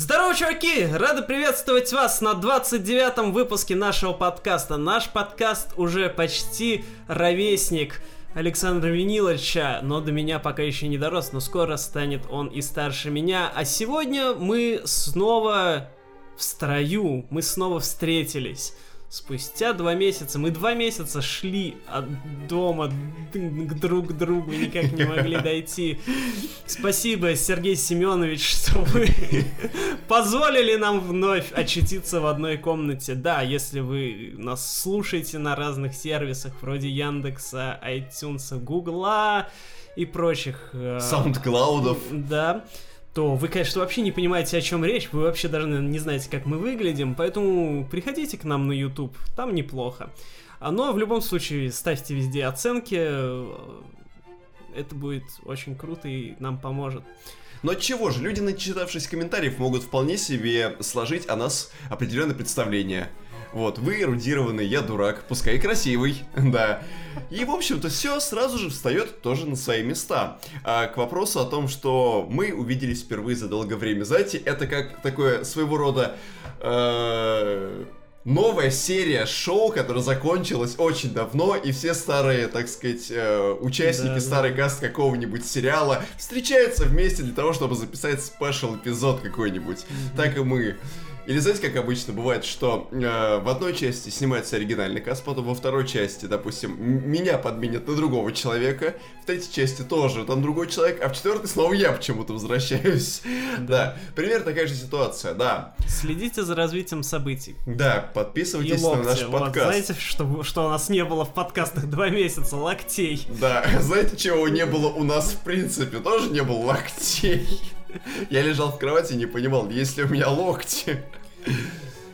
Здорово, чуваки! Рады приветствовать вас на 29-м выпуске нашего подкаста. Наш подкаст уже почти ровесник Александра Виниловича, но до меня пока еще не дорос, но скоро станет он и старше меня. А сегодня мы снова в строю, мы снова встретились. Спустя два месяца, мы два месяца шли от дома к друг другу, никак не могли дойти. Спасибо, Сергей Семенович, что вы позволили нам вновь очутиться в одной комнате. Да, если вы нас слушаете на разных сервисах, вроде Яндекса, iTunes, Гугла и прочих... Э, Саундклаудов. Да то вы, конечно, вообще не понимаете, о чем речь, вы вообще даже не знаете, как мы выглядим, поэтому приходите к нам на YouTube, там неплохо. А, но в любом случае ставьте везде оценки, это будет очень круто и нам поможет. Но чего же, люди, начитавшись комментариев, могут вполне себе сложить о нас определенное представление. Вот, вы эрудированный, я дурак, пускай и красивый, да. И, в общем-то, все сразу же встает тоже на свои места. А к вопросу о том, что мы увиделись впервые за долгое время. Знаете, это как такое своего рода... Э новая серия шоу, которая закончилась очень давно, и все старые, так сказать, э, участники, да, старый да. каст какого-нибудь сериала встречаются вместе для того, чтобы записать спешл эпизод какой-нибудь. Mm-hmm. Так и мы. Или знаете, как обычно бывает, что э, в одной части снимается оригинальный каст, потом во второй части, допустим, меня подменят на другого человека, в третьей части тоже там другой человек, а в четвертой снова я почему-то возвращаюсь. Да. примерно такая же ситуация, да. Следите за развитием событий. Да, подписывайтесь на наш подкаст. знаете, что, что у нас не было в подкастах два месяца? Локтей. Да, знаете, чего не было у нас в принципе? Тоже не было локтей. Я лежал в кровати и не понимал, есть ли у меня локти.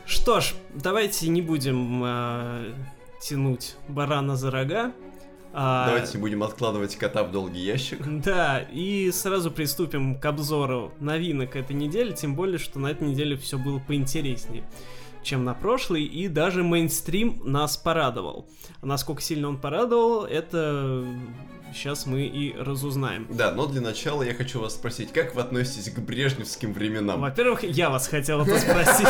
Что ж, давайте не будем э, тянуть барана за рога. А, давайте не будем откладывать кота в долгий ящик. Да, и сразу приступим к обзору новинок этой недели, тем более, что на этой неделе все было поинтереснее чем на прошлый, и даже мейнстрим нас порадовал. Насколько сильно он порадовал, это сейчас мы и разузнаем. Да, но для начала я хочу вас спросить, как вы относитесь к брежневским временам? Во-первых, я вас хотел это спросить.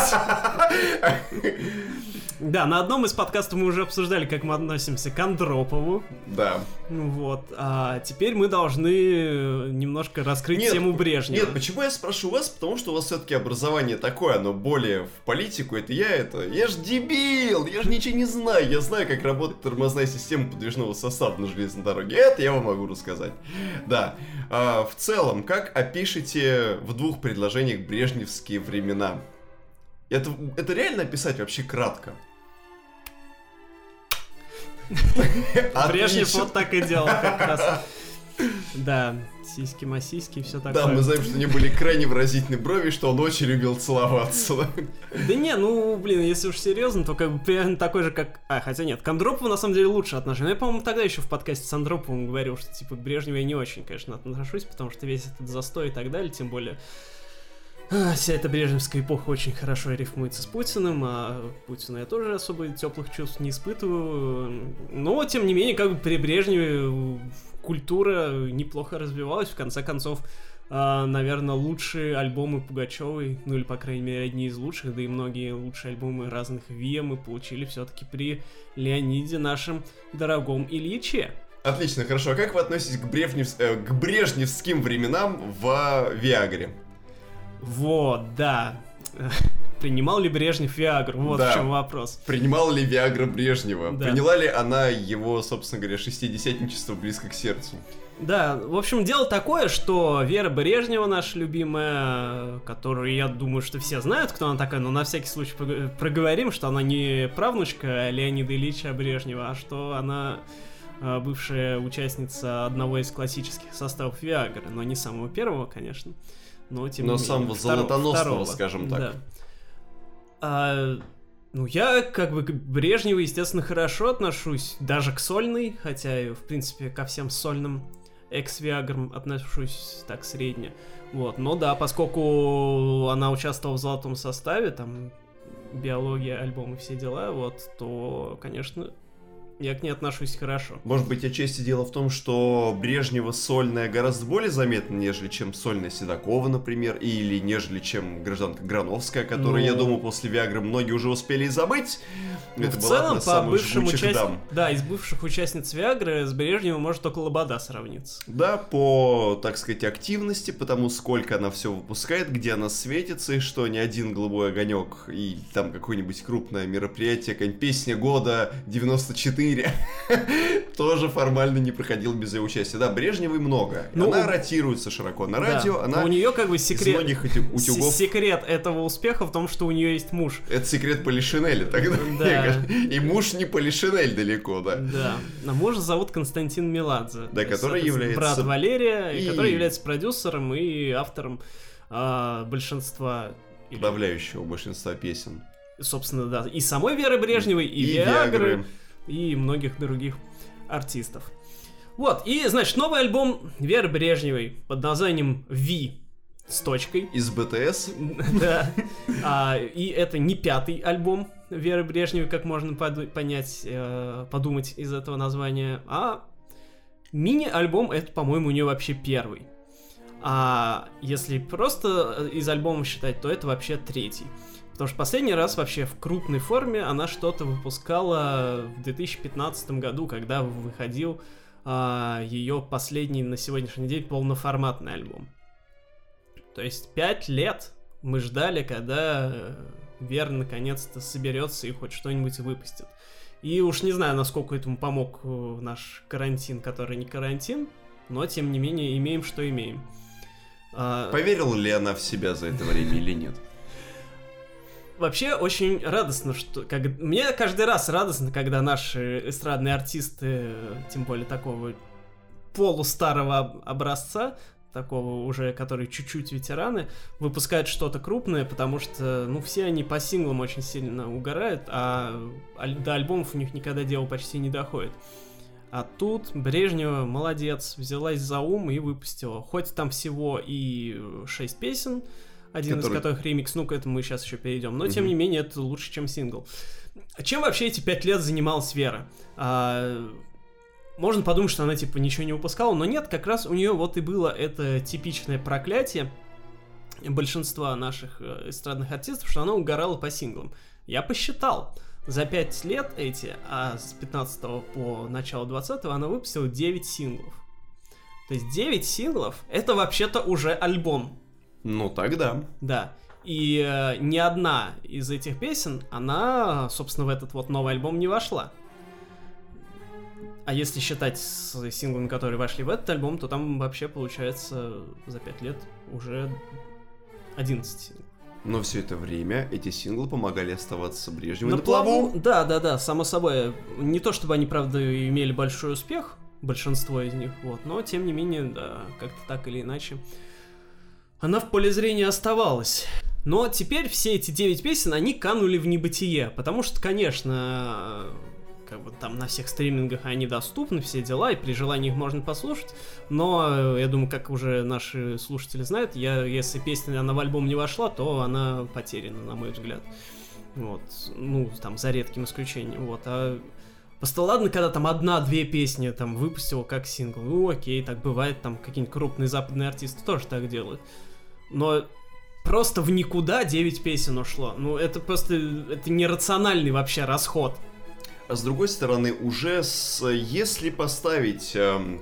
Да, на одном из подкастов мы уже обсуждали, как мы относимся к Андропову. Да. Вот. А теперь мы должны немножко раскрыть нет, тему Брежнева. Нет, почему я спрошу вас? Потому что у вас все-таки образование такое, оно более в политику. Это я, это... Я ж дебил! Я же ничего не знаю. Я знаю, как работает тормозная система подвижного состава на железной дороге. Это я вам могу рассказать. Да. А, в целом, как опишите в двух предложениях брежневские времена? Это, это реально описать вообще кратко? Брежнев вот так и делал как раз. Да, сиськи масиськи все такое. Да, мы знаем, что у него были крайне выразительные брови, что он очень любил целоваться. Да не, ну, блин, если уж серьезно, то как бы примерно такой же, как... А, хотя нет, к Андропову на самом деле лучше отношение. Я, по-моему, тогда еще в подкасте с Андроповым говорил, что, типа, к Брежневу я не очень, конечно, отношусь, потому что весь этот застой и так далее, тем более а, вся эта брежневская эпоха очень хорошо рифмуется с Путиным, а Путина я тоже особо теплых чувств не испытываю. Но, тем не менее, как бы при Брежневе культура неплохо развивалась. В конце концов, а, наверное, лучшие альбомы Пугачевой, ну или, по крайней мере, одни из лучших, да и многие лучшие альбомы разных ВИА мы получили все-таки при Леониде нашем дорогом Ильиче. Отлично, хорошо. А как вы относитесь к, брежнев... э, к брежневским временам в Виагре? Вот, да. Принимал ли Брежнев Виагру? Вот да. в чем вопрос. Принимал ли Виагра Брежнева? Да. Приняла ли она его, собственно говоря, шестидесятничество близко к сердцу? Да, в общем, дело такое, что Вера Брежнева, наша любимая, которую я думаю, что все знают, кто она такая, но на всякий случай проговорим, что она не правнучка Леонида Ильича Брежнева, а что она а, бывшая участница одного из классических составов Виагры, но не самого первого, конечно но тем но не менее. самого золотоносного, второго, скажем так. Да. А, ну, я как бы к Брежневу, естественно, хорошо отношусь, даже к сольной, хотя и, в принципе, ко всем сольным экс-виаграм отношусь так средне. Вот, но да, поскольку она участвовала в золотом составе, там, биология, альбомы, все дела, вот, то, конечно, я к ней отношусь хорошо. Может быть, отчасти дело в том, что Брежнева сольная гораздо более заметна, нежели чем сольная Седокова, например, или нежели чем гражданка Грановская, которую, Ну. я думаю, после Виагры многие уже успели и забыть. Ну, Это в целом, по бывшим участникам... Да, из бывших участниц Виагры с Брежневым может только Лобода сравниться. Да, по, так сказать, активности, потому сколько она все выпускает, где она светится, и что ни один голубой огонек и там какое-нибудь крупное мероприятие, как песня года 94, тоже формально не проходил без ее участия. Да, Брежневой много. Ну, она ротируется широко на Да. радио, Но она у нее как бы секрет... многих этих утюгов. Секрет этого успеха в том, что у нее есть муж. Это секрет Полишинеля тогда. Да. И муж не Полишинель далеко, да. Да. А мужа зовут Константин Меладзе. Да, который является- Брат Валерия, и который является продюсером и автором а, большинства... Подавляющего большинства песен. собственно, да, и самой Веры Брежневой, и, И Виагры, Виагры. И многих других артистов. Вот, и, значит, новый альбом Веры Брежневой под названием «Ви» с точкой. Из БТС. Да. А, и это не пятый альбом Веры Брежневой, как можно понять, э, подумать из этого названия, а мини-альбом это, по-моему, у нее вообще первый. А если просто из альбома считать, то это вообще третий. Потому что последний раз вообще в крупной форме она что-то выпускала в 2015 году, когда выходил ее последний на сегодняшний день полноформатный альбом. То есть пять лет мы ждали, когда э, Вера наконец-то соберется и хоть что-нибудь выпустит. И уж не знаю, насколько этому помог э, наш карантин, который не карантин, но тем не менее имеем, что имеем. А, Поверила ли она в себя за это время или нет? Вообще очень радостно, что как мне каждый раз радостно, когда наши эстрадные артисты, тем более такого полустарого об- образца, такого уже, которые чуть-чуть ветераны, выпускают что-то крупное, потому что, ну, все они по синглам очень сильно угорают, а до альбомов у них никогда дело почти не доходит. А тут Брежнева молодец, взялась за ум и выпустила. Хоть там всего и 6 песен, один Который- из которых ремикс, ну к этому мы сейчас еще перейдем, но тем Мгм. не менее это лучше, чем сингл. Чем вообще эти пять лет занималась Вера? А, можно подумать, что она типа ничего не выпускала, но нет, как раз у нее вот и было это типичное проклятие большинства наших э, эстрадных артистов, что она угорала по синглам. Я посчитал, за 5 лет эти, а с 15 по начало 20 она выпустила 9 синглов. То есть 9 синглов это вообще-то уже альбом. Ну тогда. Да. И э, ни одна из этих песен, она, собственно, в этот вот новый альбом не вошла. А если считать с синглами, которые вошли в этот альбом, то там вообще получается за 5 лет уже 11 синглов. Но все это время эти синглы помогали оставаться Брежневой на, плаву. Да, да, да, само собой. Не то чтобы они, правда, имели большой успех, большинство из них, вот, но тем не менее, да, как-то так или иначе. Она в поле зрения оставалась. Но теперь все эти девять песен, они канули в небытие, потому что, конечно, как бы там на всех стримингах они доступны, все дела, и при желании их можно послушать. Но, э, я думаю, как уже наши слушатели знают, я, если песня она в альбом не вошла, то она потеряна, на мой взгляд. Вот, ну, там, за редким исключением, вот, а Просто ладно, когда там одна-две песни там выпустил как сингл, ну окей, так бывает, там какие-нибудь крупные западные артисты тоже так делают. Но просто в никуда 9 песен ушло. Ну, это просто, это нерациональный вообще расход. А с другой стороны, уже с, если поставить эм,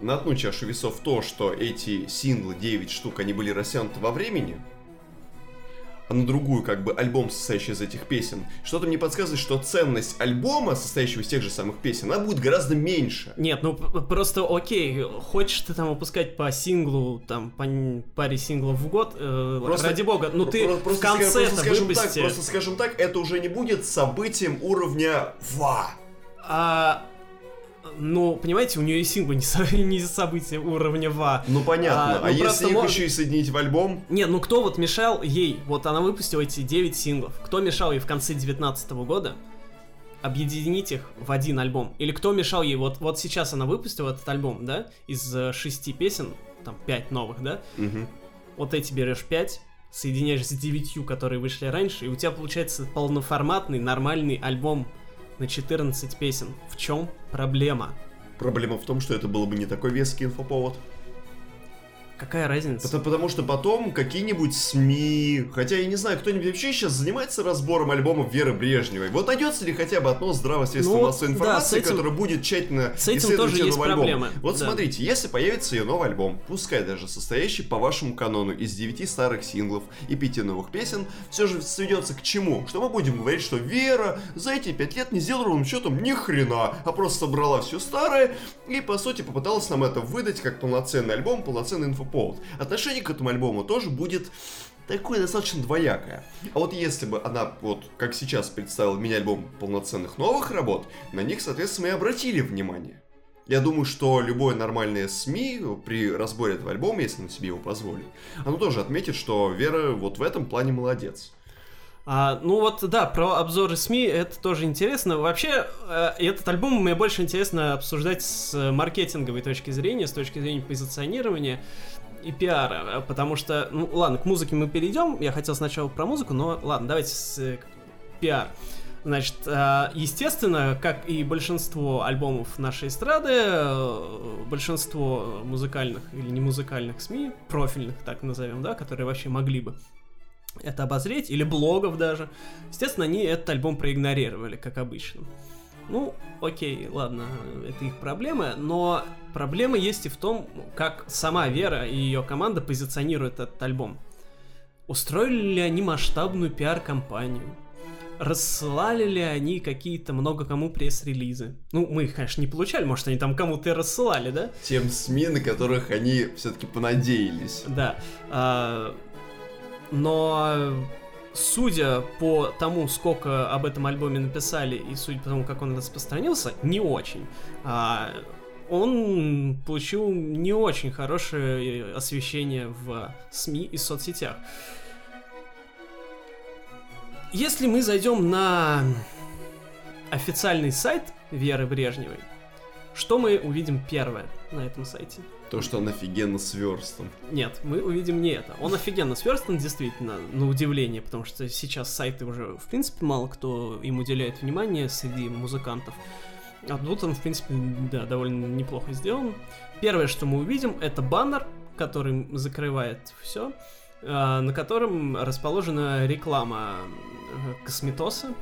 на одну чашу весов то, что эти синглы, 9 штук, они были растянуты во времени, на другую, как бы, альбом, состоящий из этих песен, что-то мне подсказывает, что ценность альбома, состоящего из тех же самых песен, она будет гораздо меньше. Нет, ну просто окей, хочешь ты там выпускать по синглу, там, по паре синглов в год, э, Просто- ради бога, ну ты Про- в просто конце просто скажем так, выпусти. просто скажем так, это уже не будет событием уровня ва. А, ну, понимаете, у нее и синглы не, не события уровня ва. Ну понятно. А, А, ну, просто если их еще и соединить в альбом, Не, ну кто вот мешал ей? Вот она выпустила эти 9 синглов. Кто мешал ей в конце 2019 года объединить их в один альбом? Или кто мешал ей? Вот, вот сейчас она выпустила этот альбом, да? Из э, шести песен, там 5 новых, да? мгм. Вот эти берешь 5, соединяешь с девятью, которые вышли раньше, и у тебя получается полноформатный, нормальный альбом на 14 песен. В чем проблема? Проблема в том, что это было бы не такой веский инфоповод. Какая разница? Это потому что потом какие-нибудь СМИ, хотя я не знаю, кто-нибудь вообще сейчас занимается разбором альбомов Веры Брежневой. Вот найдется ли хотя бы одно здравое средство Ну, массовой да, информации, с этим- которое будет тщательно с этим исследовать тоже есть альбом? проблемы, Вот да. смотрите, если появится ее новый альбом, пускай даже состоящий по вашему канону из 9 старых синглов и 5 новых песен, все же сведется к чему? Что мы будем говорить, что Вера за эти 5 лет не сделала ровным счетом ни хрена, а просто собрала все старое и, по сути, попыталась нам это выдать как полноценный альбом, полноценный инфоповод. Отношение к этому альбому тоже будет такое достаточно двоякое. А вот если бы она, вот как сейчас представила мини-альбом полноценных новых работ, на них, соответственно, и обратили внимание. Я думаю, что любое нормальное СМИ при разборе этого альбома, если он себе его позволит, оно тоже отметит, что Вера вот в этом плане молодец. А, ну вот, да, про обзоры СМИ это тоже интересно. Вообще, э, этот альбом мне больше интересно обсуждать с маркетинговой точки зрения, с точки зрения позиционирования и пиара, э, потому что, ну ладно, к музыке мы перейдем, я хотел сначала про музыку, но ладно, давайте с э, пиар. Значит, э, естественно, как и большинство альбомов нашей эстрады, э, большинство музыкальных или не музыкальных СМИ, профильных, так назовем, да, которые вообще могли бы это обозреть, или блогов даже. Естественно, они этот альбом проигнорировали, как обычно. Ну, окей, ладно, это их проблемы, но проблема есть и в том, как сама Вера и ее команда позиционируют этот альбом. Устроили ли они масштабную пиар-компанию? Рассылали ли они какие-то много кому пресс-релизы? Ну, мы их, конечно, не получали, может, они там кому-то и рассылали, да? Тем СМИ, на которых они все-таки понадеялись. Да. а, но судя по тому, сколько об этом альбоме написали, и судя по тому, как он распространился, не очень. А, он получил не очень хорошее освещение в СМИ и соцсетях. Если мы зайдем на официальный сайт Веры Брежневой, что мы увидим первое на этом сайте? То, что он офигенно сверстан. Нет, мы увидим не это. Он офигенно сверстан, действительно, на удивление, потому что сейчас сайты уже, в принципе, мало кто им уделяет внимание среди музыкантов. А тут он, в принципе, да, довольно неплохо сделан. Первое, что мы увидим, это баннер, который закрывает все, на котором расположена реклама э, косметоса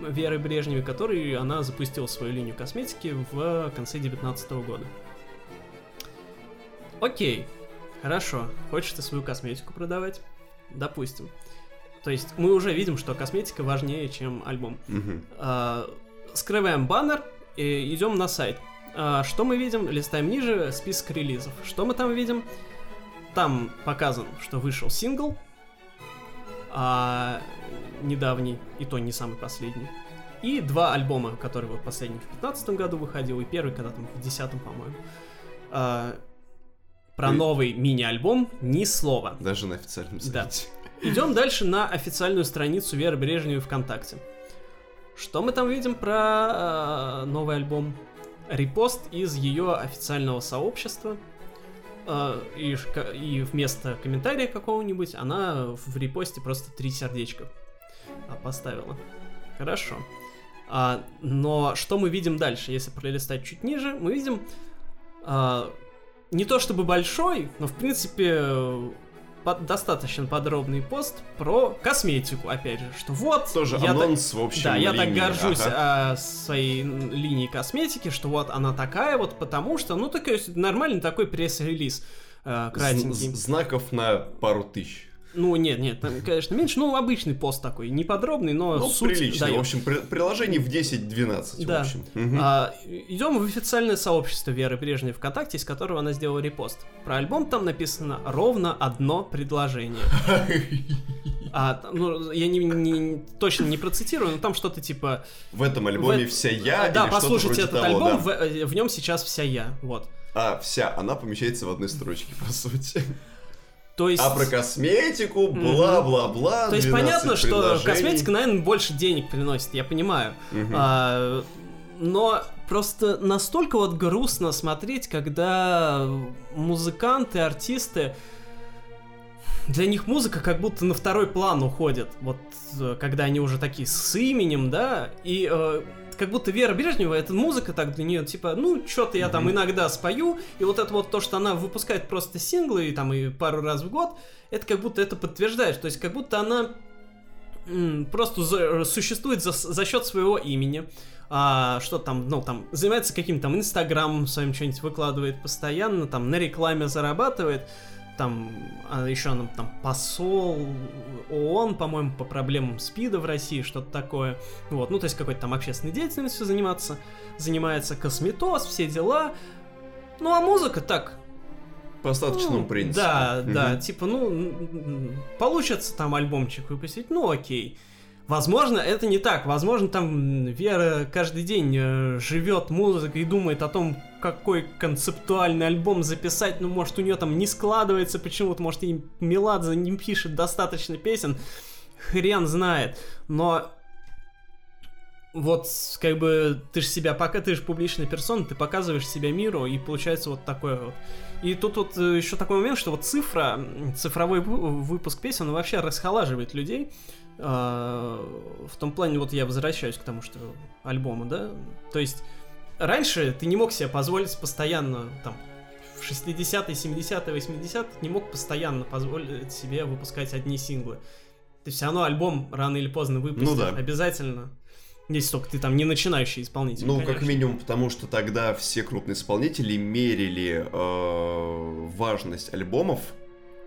Веры Брежневой, который она запустила свою линию косметики в конце 2019 года. Окей, хорошо. Хочешь ты свою косметику продавать? Допустим. То есть мы уже видим, что косметика важнее, чем альбом. Мгм. А, скрываем баннер и идем на сайт. А, что мы видим? Листаем ниже список релизов. Что мы там видим? Там показан, что вышел сингл, а, недавний, и то не самый последний. И два альбома, которые вот последний в 2015 году выходил, и первый когда там в 2010, по-моему. А, про И- новый мини-альбом ни слова. Даже на официальном Да. сайте. Идем дальше на официальную страницу Веры Брежневой ВКонтакте. Что мы там видим про э, новый альбом? Репост из ее официального сообщества. Э, и, и вместо комментария какого-нибудь она в репосте просто три сердечка а, поставила. Хорошо. А, но что мы видим дальше? Если пролистать чуть ниже, мы видим а, не то чтобы большой, но в принципе э, под- достаточно подробный пост про косметику, опять же, что вот Тоже я так- анонс, в общем, да, я так горжусь Ага. а, своей линией косметики, что вот она такая вот, потому что, ну, такой нормальный такой пресс-релиз э, кратенький. З- Знаков на пару тысяч. Ну, нет, нет, там, конечно, меньше, ну, обычный пост такой, не подробный, но Ну, суть прилично. даёт. В общем, при- приложений в 10-12, Да. в общем. А, идем в официальное сообщество Веры Брежневой ВКонтакте, из которого она сделала репост. Про альбом там написано ровно одно предложение. А, ну, я не, не- точно не процитирую, но там что-то типа... В этом альбоме в- вся я да, послушайте этот того, альбом, да. в, э, в нем сейчас вся я, вот. А, вся, она помещается в одной строчке, по сути. То есть... А про косметику, бла-бла-бла, То есть 12 понятно, что косметика, наверное, больше денег приносит, я понимаю. Мгм. А, но просто настолько вот грустно смотреть, когда музыканты, артисты, для них музыка как будто на второй план уходит. Вот э, когда они уже такие с именем, да, и э, как будто Вера Брежнева, это музыка так для нее, типа, ну, что-то я там иногда спою, и вот это вот то, что она выпускает просто синглы, и там и пару раз в год, это как будто это подтверждает, то есть как будто она просто за- существует за, за счет своего имени, а, что там, ну, там, занимается каким-то там инстаграмом своим что-нибудь выкладывает постоянно, там, на рекламе зарабатывает, там, а еще она там посол ООН, по-моему, по проблемам СПИДа в России, что-то такое. Вот, ну, то есть какой-то там общественной деятельностью заниматься, занимается косметоз, все дела. Ну, а музыка так, По остаточному ну, принципу. Да, Мгм. да, типа, ну, получится там альбомчик выпустить, ну окей. Возможно, это не так. Возможно, там Вера каждый день э, живет музыкой и думает о том, какой концептуальный альбом записать. Ну, может, у нее там не складывается почему-то, может, и Меладзе не пишет достаточно песен. Хрен знает. Но вот, как бы, ты же себя, пока ты же публичная персона, ты показываешь себя миру, и получается вот такое вот. И тут вот э, еще такой момент, что вот цифра, цифровой вы- выпуск песен, он вообще расхолаживает людей. А, В том плане, вот я возвращаюсь к тому, что альбомы, да? То есть, раньше ты не мог себе позволить постоянно, там, в 60-е, 70-е, 80-е, не мог постоянно позволить себе выпускать одни синглы. Ты все равно альбом рано или поздно выпустишь. Ну да. Обязательно. Если только ты там не начинающий исполнитель. Ну, как конечно. минимум, потому что тогда все крупные исполнители мерили э, важность альбомов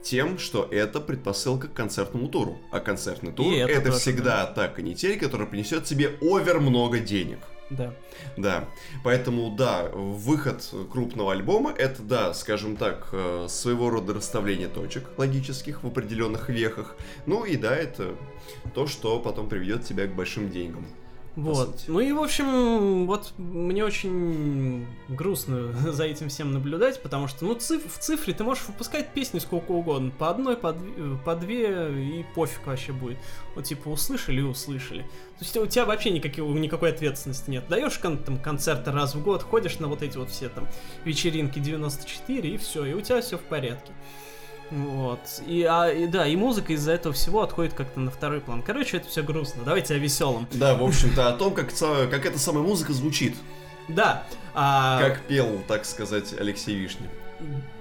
тем, что это предпосылка к концертному туру. А концертный тур И это это, тоже, всегда та канитель, которая принесет тебе овер много денег. Да. Да, поэтому да, выход крупного альбома это да, скажем так, э, своего рода расставление точек логических в определенных вехах. Ну и да, это то, что потом приведет тебя к большим деньгам. Вот. Ну и, в общем, вот мне очень грустно за этим всем наблюдать, потому что, ну, циф- в цифре ты можешь выпускать песни сколько угодно, по одной, по, дв- по две, и пофиг вообще будет. Вот, типа, услышали и услышали. То есть у тебя вообще никакой, никакой ответственности нет. Даешь кон- там концерты раз в год, ходишь на вот эти вот все там вечеринки 94, и все, и у тебя все в порядке. Вот. И, а, и да, и музыка из-за этого всего отходит как-то на второй план. Короче, это все грустно. Давайте о веселом. Да, в общем-то, о том, как, как эта самая музыка звучит. Да. а, Как пел, так сказать, Алексей Вишня.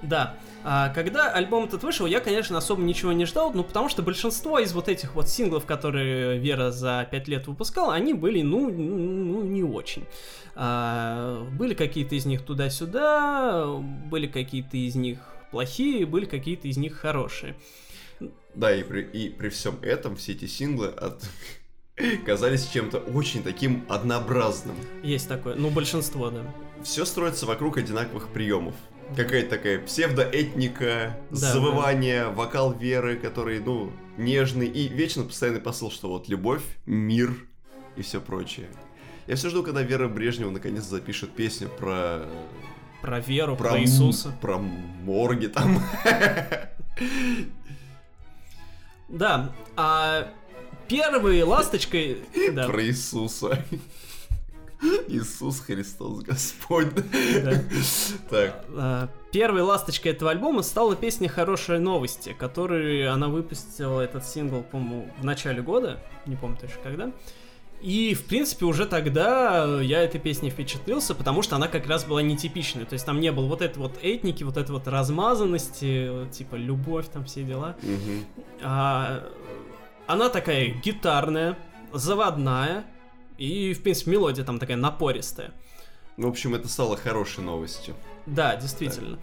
Да. А, когда альбом этот вышел, я, конечно, особо ничего не ждал, ну, потому что большинство из вот этих вот синглов, которые Вера за пять лет выпускала, они были, ну, ну, ну, не очень. А, были какие-то из них туда-сюда, были какие-то из них плохие, были какие-то из них хорошие. Да, и при, и при всем этом все эти синглы от... казались чем-то очень таким однообразным. Есть такое, ну, большинство, да. Все строится вокруг одинаковых приемов. Какая-то такая псевдоэтника, Да, завывание, вокал веры, который, ну, нежный, и вечно постоянный посыл, что вот любовь, мир и все прочее. Я все жду, когда Вера Брежнева наконец запишет песню про... Про веру, про, м- Иисуса. Про морги там. Да, а первой ласточкой... Да, Про Иисуса. Иисус Христос Господь. да. Так, А, Первой ласточкой этого альбома стала песня «Хорошие новости», которую она выпустила этот сингл, по-моему, в начале года, не помню точно когда. И, в принципе, уже тогда я этой песней впечатлился, потому что она как раз была нетипичной. То есть там не было вот этой вот этники, вот этой вот размазанности, типа любовь, там все дела. мгм. А, она такая гитарная, заводная, и, в принципе, мелодия там такая напористая. в общем, это стало хорошей новостью. Да, действительно.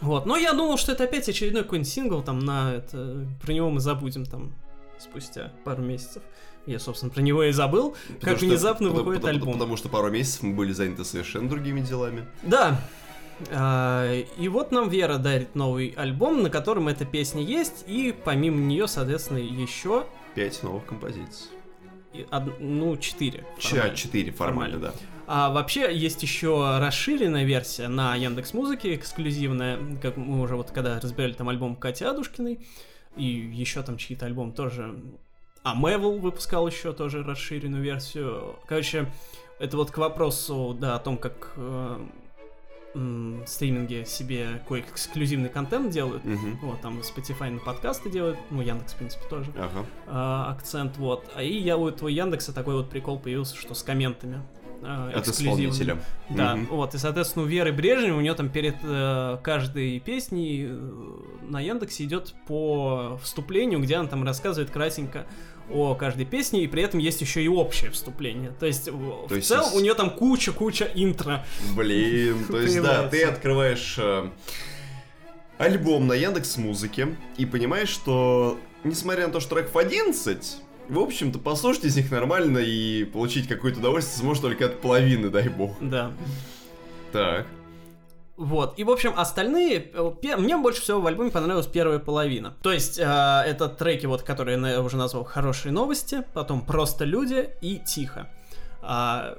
Вот, но я думал, что это опять очередной какой-нибудь сингл, там, на это, про него мы забудем, там, спустя пару месяцев. Я, собственно, про него и забыл, Потому как что- внезапно потому- выходит потому- альбом. Потому что пару месяцев мы были заняты совершенно другими делами. Да, А, и вот нам Вера дарит новый альбом, на котором эта песня есть, и помимо нее, соответственно, еще, Пять новых композиций. и од- ну, четыре. Формально. четыре формально, да. А вообще есть еще расширенная версия на Яндекс Музыке, эксклюзивная, как мы уже вот когда разбирали там альбом Кати Адушкиной, и еще там чьи-то альбом тоже. А Мэвл выпускал еще тоже расширенную версию. Короче, это вот к вопросу, да, о том, как э, м, стриминге себе какой эксклюзивный контент делают. Мгм. Вот, там Spotify на подкасты делают, ну, Яндекс, в принципе, тоже. Ага. а, акцент, вот. А И я у этого Яндекса такой вот прикол появился, что с комментами. От эксклюзивными. исполнителя. Да, Мгм. вот, и, соответственно, у Веры Брежневой, у нее там перед э, каждой песней э, на Яндексе идет по вступлению, где она там рассказывает кратенько о каждой песне, и при этом есть еще и общее вступление. То есть, в, То в есть целом, у нее там куча-куча интро. Блин, то есть да, ты открываешь э, альбом на Яндекс Музыке и понимаешь, что несмотря на то, что треков 11, в общем-то, послушать из них нормально и получить какое-то удовольствие сможешь только от половины, дай бог. Да. Так. Вот, и, в общем, остальные... э, Мне больше всего в альбоме понравилась первая половина. То есть, э, это треки, вот, которые я уже назвал «Хорошие новости», потом «Просто люди» и «Тихо». А,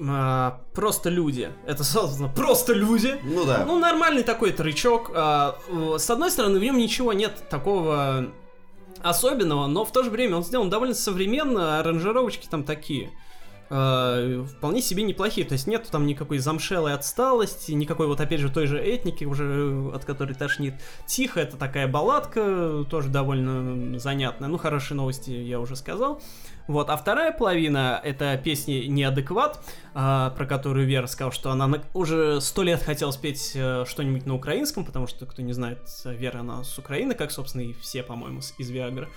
а, «Просто люди» — это, собственно, «Просто люди». Ну да. Ну, нормальный такой тречок. А, С одной стороны, в нем ничего нет такого особенного, но в то же время он сделан довольно современно, аранжировочки там такие. э, Вполне себе неплохие, то есть нету там никакой замшелой отсталости, никакой вот опять же той же этники, уже э, от которой тошнит. Тихо, это такая балладка, тоже довольно занятная. Ну, хорошие новости я уже сказал. Вот, а вторая половина это песни «Неадекват», а, про которую Вера сказала, что она на- уже сто лет хотела спеть э, что-нибудь на украинском, потому что, кто не знает, Вера, она с Украины, как, собственно, и все, по-моему, из Виагры.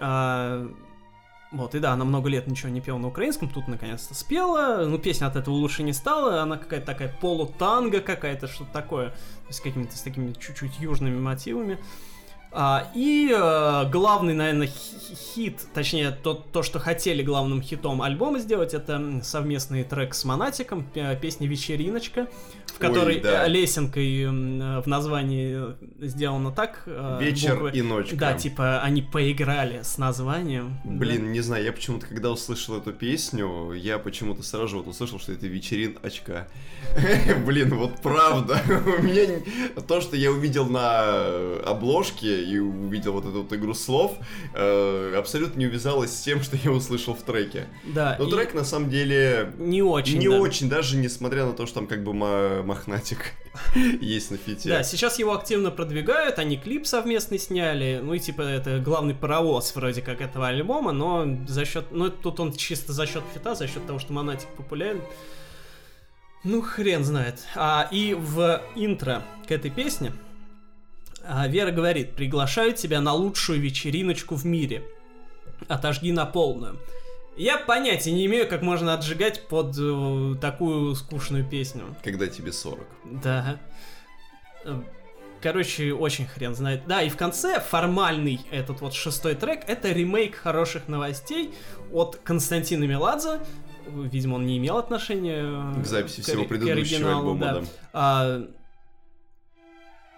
А, вот, и да, она много лет ничего не пела на украинском, тут наконец-то спела, ну, песня от этого лучше не стала, она какая-то такая полутанго какая-то, что-то такое, с какими-то с такими чуть-чуть южными мотивами. А, и э, главный, наверное, хит, точнее, то, то, что хотели главным хитом альбома сделать, это совместный трек с Монатиком, пе- песня «Вечериночка», которой да. э, лесенкой э, в названии сделано так. э, Вечер буквы- и ночка. Да, типа они поиграли с названием. Блин, не знаю, я почему-то, когда услышал эту песню, я почему-то сразу же вот услышал, что это вечерин очка. Блин, вот правда. У меня то, что я увидел на обложке и увидел вот эту вот игру слов, абсолютно не увязалось с тем, что я услышал в треке. Да, Но трек на самом деле не очень. не да. очень, даже несмотря на то, что там как бы мохнатик есть на фите. Да, сейчас его активно продвигают, они клип совместный сняли, ну и типа это главный паровоз вроде как этого альбома, но за счет, ну тут он чисто за счет фита, за счет того, что Монатик популярен. Ну хрен знает. А и в интро к этой песне а, Вера говорит, приглашаю тебя на лучшую вечериночку в мире. Отожги на полную. Я понятия не имею, как можно отжигать под э, такую скучную песню. Когда тебе 40. Да. Э, Короче, очень хрен знает. Да, и в конце формальный этот вот шестой трек это ремейк хороших новостей от Константина Меладзе. Видимо, он не имел отношения э, К записи к всего к предыдущего оригиналу, альбома, да. да. А,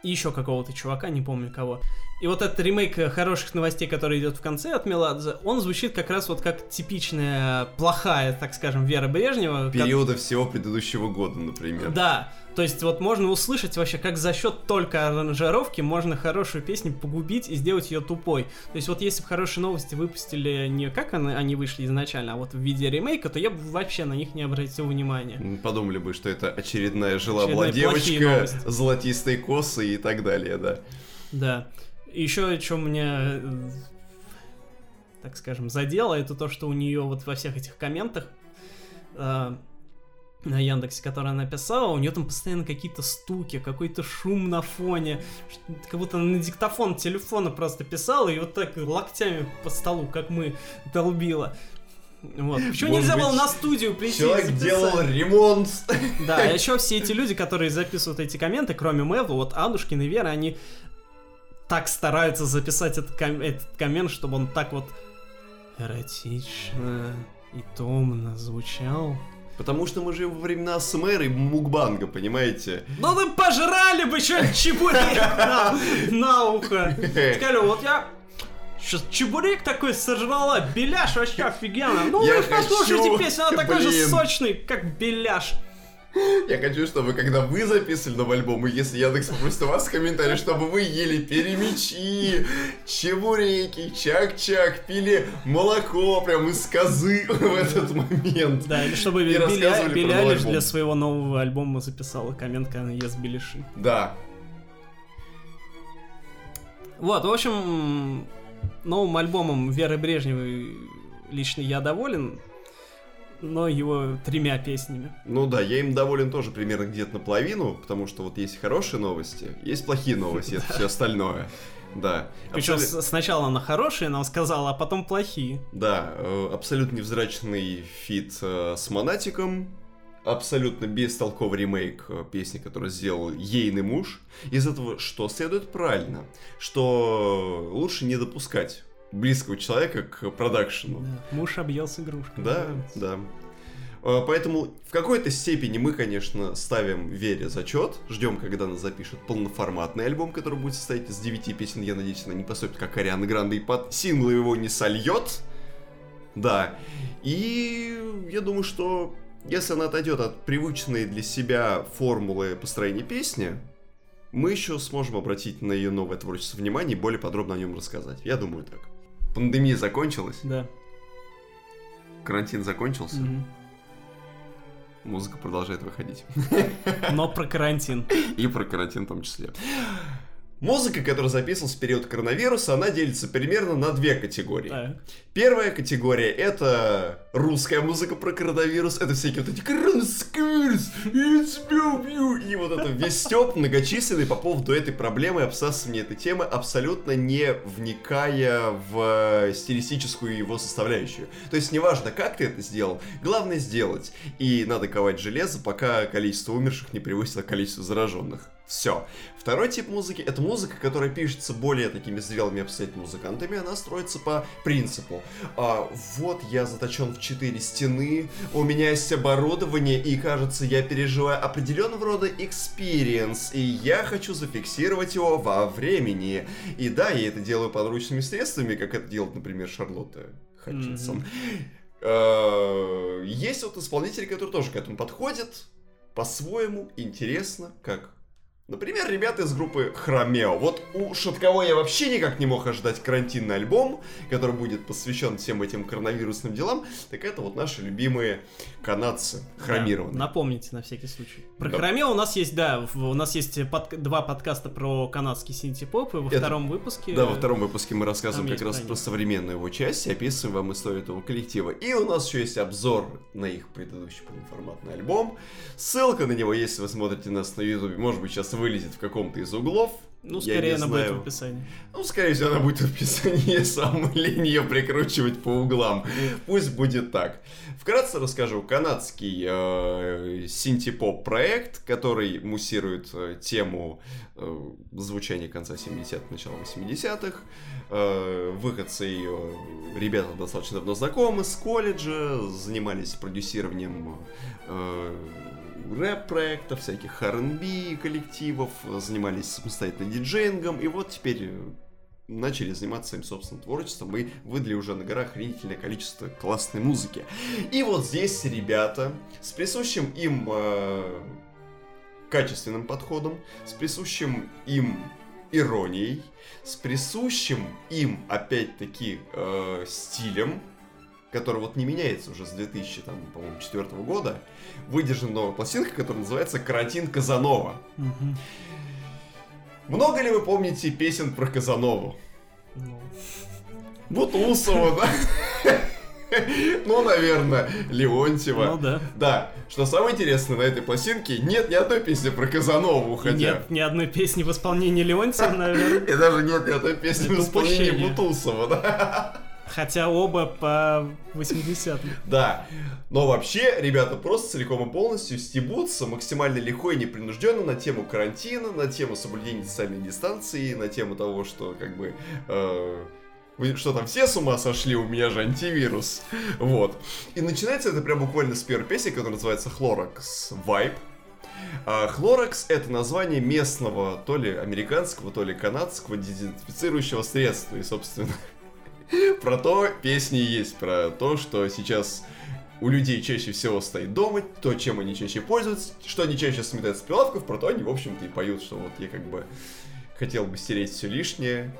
и еще какого-то чувака, не помню кого. И вот этот ремейк э, хороших новостей, который идет в конце от Меладзе, он звучит как раз вот как типичная плохая, так скажем, Вера Брежнева. Периода всего предыдущего года, например. да, то есть вот можно услышать вообще, как за счет только аранжировки можно хорошую песню погубить и сделать ее тупой. То есть вот если бы хорошие новости выпустили не как они, они вышли изначально, а вот в виде ремейка, то я бы вообще на них не обратил внимания. Подумали бы, что это очередная жила-была девочка, золотистые косы и так далее, да. Да. Еще, что меня, э, так скажем, задело, это то, что у нее вот во всех этих комментах э, на Яндексе, которые она писала, у нее там постоянно какие-то стуки, какой-то шум на фоне, как будто она на диктофон телефона просто писала и вот так локтями по столу, как мы, долбила. Вот. Почему Может нельзя было на студию прийти и Человек записать? делал ремонт. Да, а еще все эти люди, которые записывают эти комменты, кроме Мэвла, вот Адушкин и Вера, они так стараются записать этот, ком- этот коммент, чтобы он так вот эротично и томно звучал. Потому что мы живем во времена СМР и мукбанга, понимаете? Ну вы пожрали бы что-нибудь чебурек на, на ухо. Сказали, вот я сейчас чебурек такой сожрала, беляш вообще офигенно. Ну Я вы послушайте хочу, песню, она такой же сочный, как беляш. Я хочу, чтобы когда вы записывали новый альбом, и если Яндекс попросит у вас комментарий, чтобы вы ели перемечи, чебуреки, чак-чак, пили молоко прям из козы в этот момент. Да, или чтобы Билли альбом. для своего нового альбома записала коммент, когда она ест беляши. Да. Вот, в общем, новым альбомом Веры Брежневой лично я доволен, но его тремя песнями. Ну да, я им доволен тоже примерно где-то наполовину, потому что вот есть хорошие новости, есть плохие новости, это все остальное. Да. Причем Абсолю- с- сначала она хорошая нам сказала, а потом плохие. Да, э, абсолютно невзрачный фит э, с Монатиком, абсолютно бестолковый ремейк э, песни, которую сделал ейный муж. Из этого что следует правильно? Что лучше не допускать близкого человека к продакшену. Да, Муж объелся игрушкой. Да, да. Э, Поэтому в какой-то степени мы, конечно, ставим Вере зачет, ждем, когда она запишет полноформатный альбом, который будет состоять из 9 песен. Я надеюсь, она не поступит как Ариана Гранде и под синглы его не сольет. Да. И я думаю, что если она отойдет от привычной для себя формулы построения песни, мы еще сможем обратить на ее новое творчество внимание и более подробно о нем рассказать. Я думаю так. Пандемия закончилась, Да. карантин закончился. Мгм. Музыка продолжает выходить. Но про карантин. И про карантин в том числе. Музыка, которая записывалась в период коронавируса, она делится примерно на две категории. Так. Первая категория это русская музыка про коронавирус. Это всякие вот эти коронавирус, я тебя убью. И вот это весь степ многочисленный по поводу этой проблемы, обсасывания этой темы, абсолютно не вникая в стилистическую его составляющую. То есть неважно, как ты это сделал, главное сделать. И надо ковать железо, пока количество умерших не превысило количество зараженных. Все. Второй тип музыки это музыка, которая пишется более такими зрелыми обстоятельными музыкантами. Она строится по принципу. а, вот я заточен в четыре стены, у меня есть оборудование, и кажется, я переживаю определенного рода experience, и я хочу зафиксировать его во времени. И да, я это делаю подручными средствами, как это делает, например, Шарлотта Хатчинсон. Э, Есть вот исполнители, которые тоже к этому подходят по-своему интересно, как Например, ребята из группы Хромео. Вот уж от кого я вообще никак не мог ожидать карантинный альбом, который будет посвящен всем этим коронавирусным делам, так это вот наши любимые канадцы, хромированные. Да, напомните на всякий случай. Про Да. Хромео у нас есть, да, у нас есть подка- два подкаста про канадский синтепоп, и во Это- втором выпуске... Да, во втором выпуске мы рассказываем как есть раз про современную его часть описываем вам историю этого коллектива. И у нас еще есть обзор на их предыдущий полноформатный альбом. Ссылка на него, если вы смотрите нас на YouTube, может быть, сейчас вылезет в каком-то из углов. Ну, скорее она будет знаю. в описании. Ну, скорее всего, она будет в описании, сам лень ее прикручивать по углам. Пусть будет так. Вкратце расскажу. Канадский э, синтепоп проект, который муссирует э, тему э, звучания конца 70-х, начала 80-х. Э, выходцы ее ребята достаточно давно знакомы с колледжа, занимались продюсированием э, рэп-проектов, всяких R&B коллективов, занимались самостоятельно диджеингом, и вот теперь э, начали заниматься своим собственным творчеством и выдали уже на горах охренительное количество классной музыки. И вот здесь ребята с присущим им э, качественным подходом, с присущим им иронией, с присущим им, опять-таки, э, стилем, который вот не меняется уже с 2000, там, по-моему, четвертого года, выдержана новая пластинка, которая называется «Карантин Казанова». Мгм. Много ли вы помните песен про Казанову? Ну, Бутусова, да? Ну, наверное, Леонтьева. ну да. Да, что самое интересное на этой пластинке, нет ни одной песни про Казанову, И хотя... Нет ни одной песни в исполнении Леонтьева, наверное. И даже нет ни одной песни в исполнении упущение. Бутусова, да? Хотя оба по 80-м. Да, но вообще ребята просто целиком и полностью стебутся максимально легко и непринужденно на тему карантина, на тему соблюдения социальной дистанции, на тему того, что как бы... э, вы что там, все с ума сошли? У меня же антивирус. Вот. И начинается это прям буквально с первой песни, которая называется Хлоракс Vibe. А Хлоракс это название местного, то ли американского, то ли канадского дезинфицирующего средства. И, собственно, про то песни есть, про то, что сейчас у людей чаще всего стоит дома, то, чем они чаще пользуются, что они чаще сметают с прилавков, про то они, в общем-то, и поют, что вот я как бы хотел бы стереть все лишнее,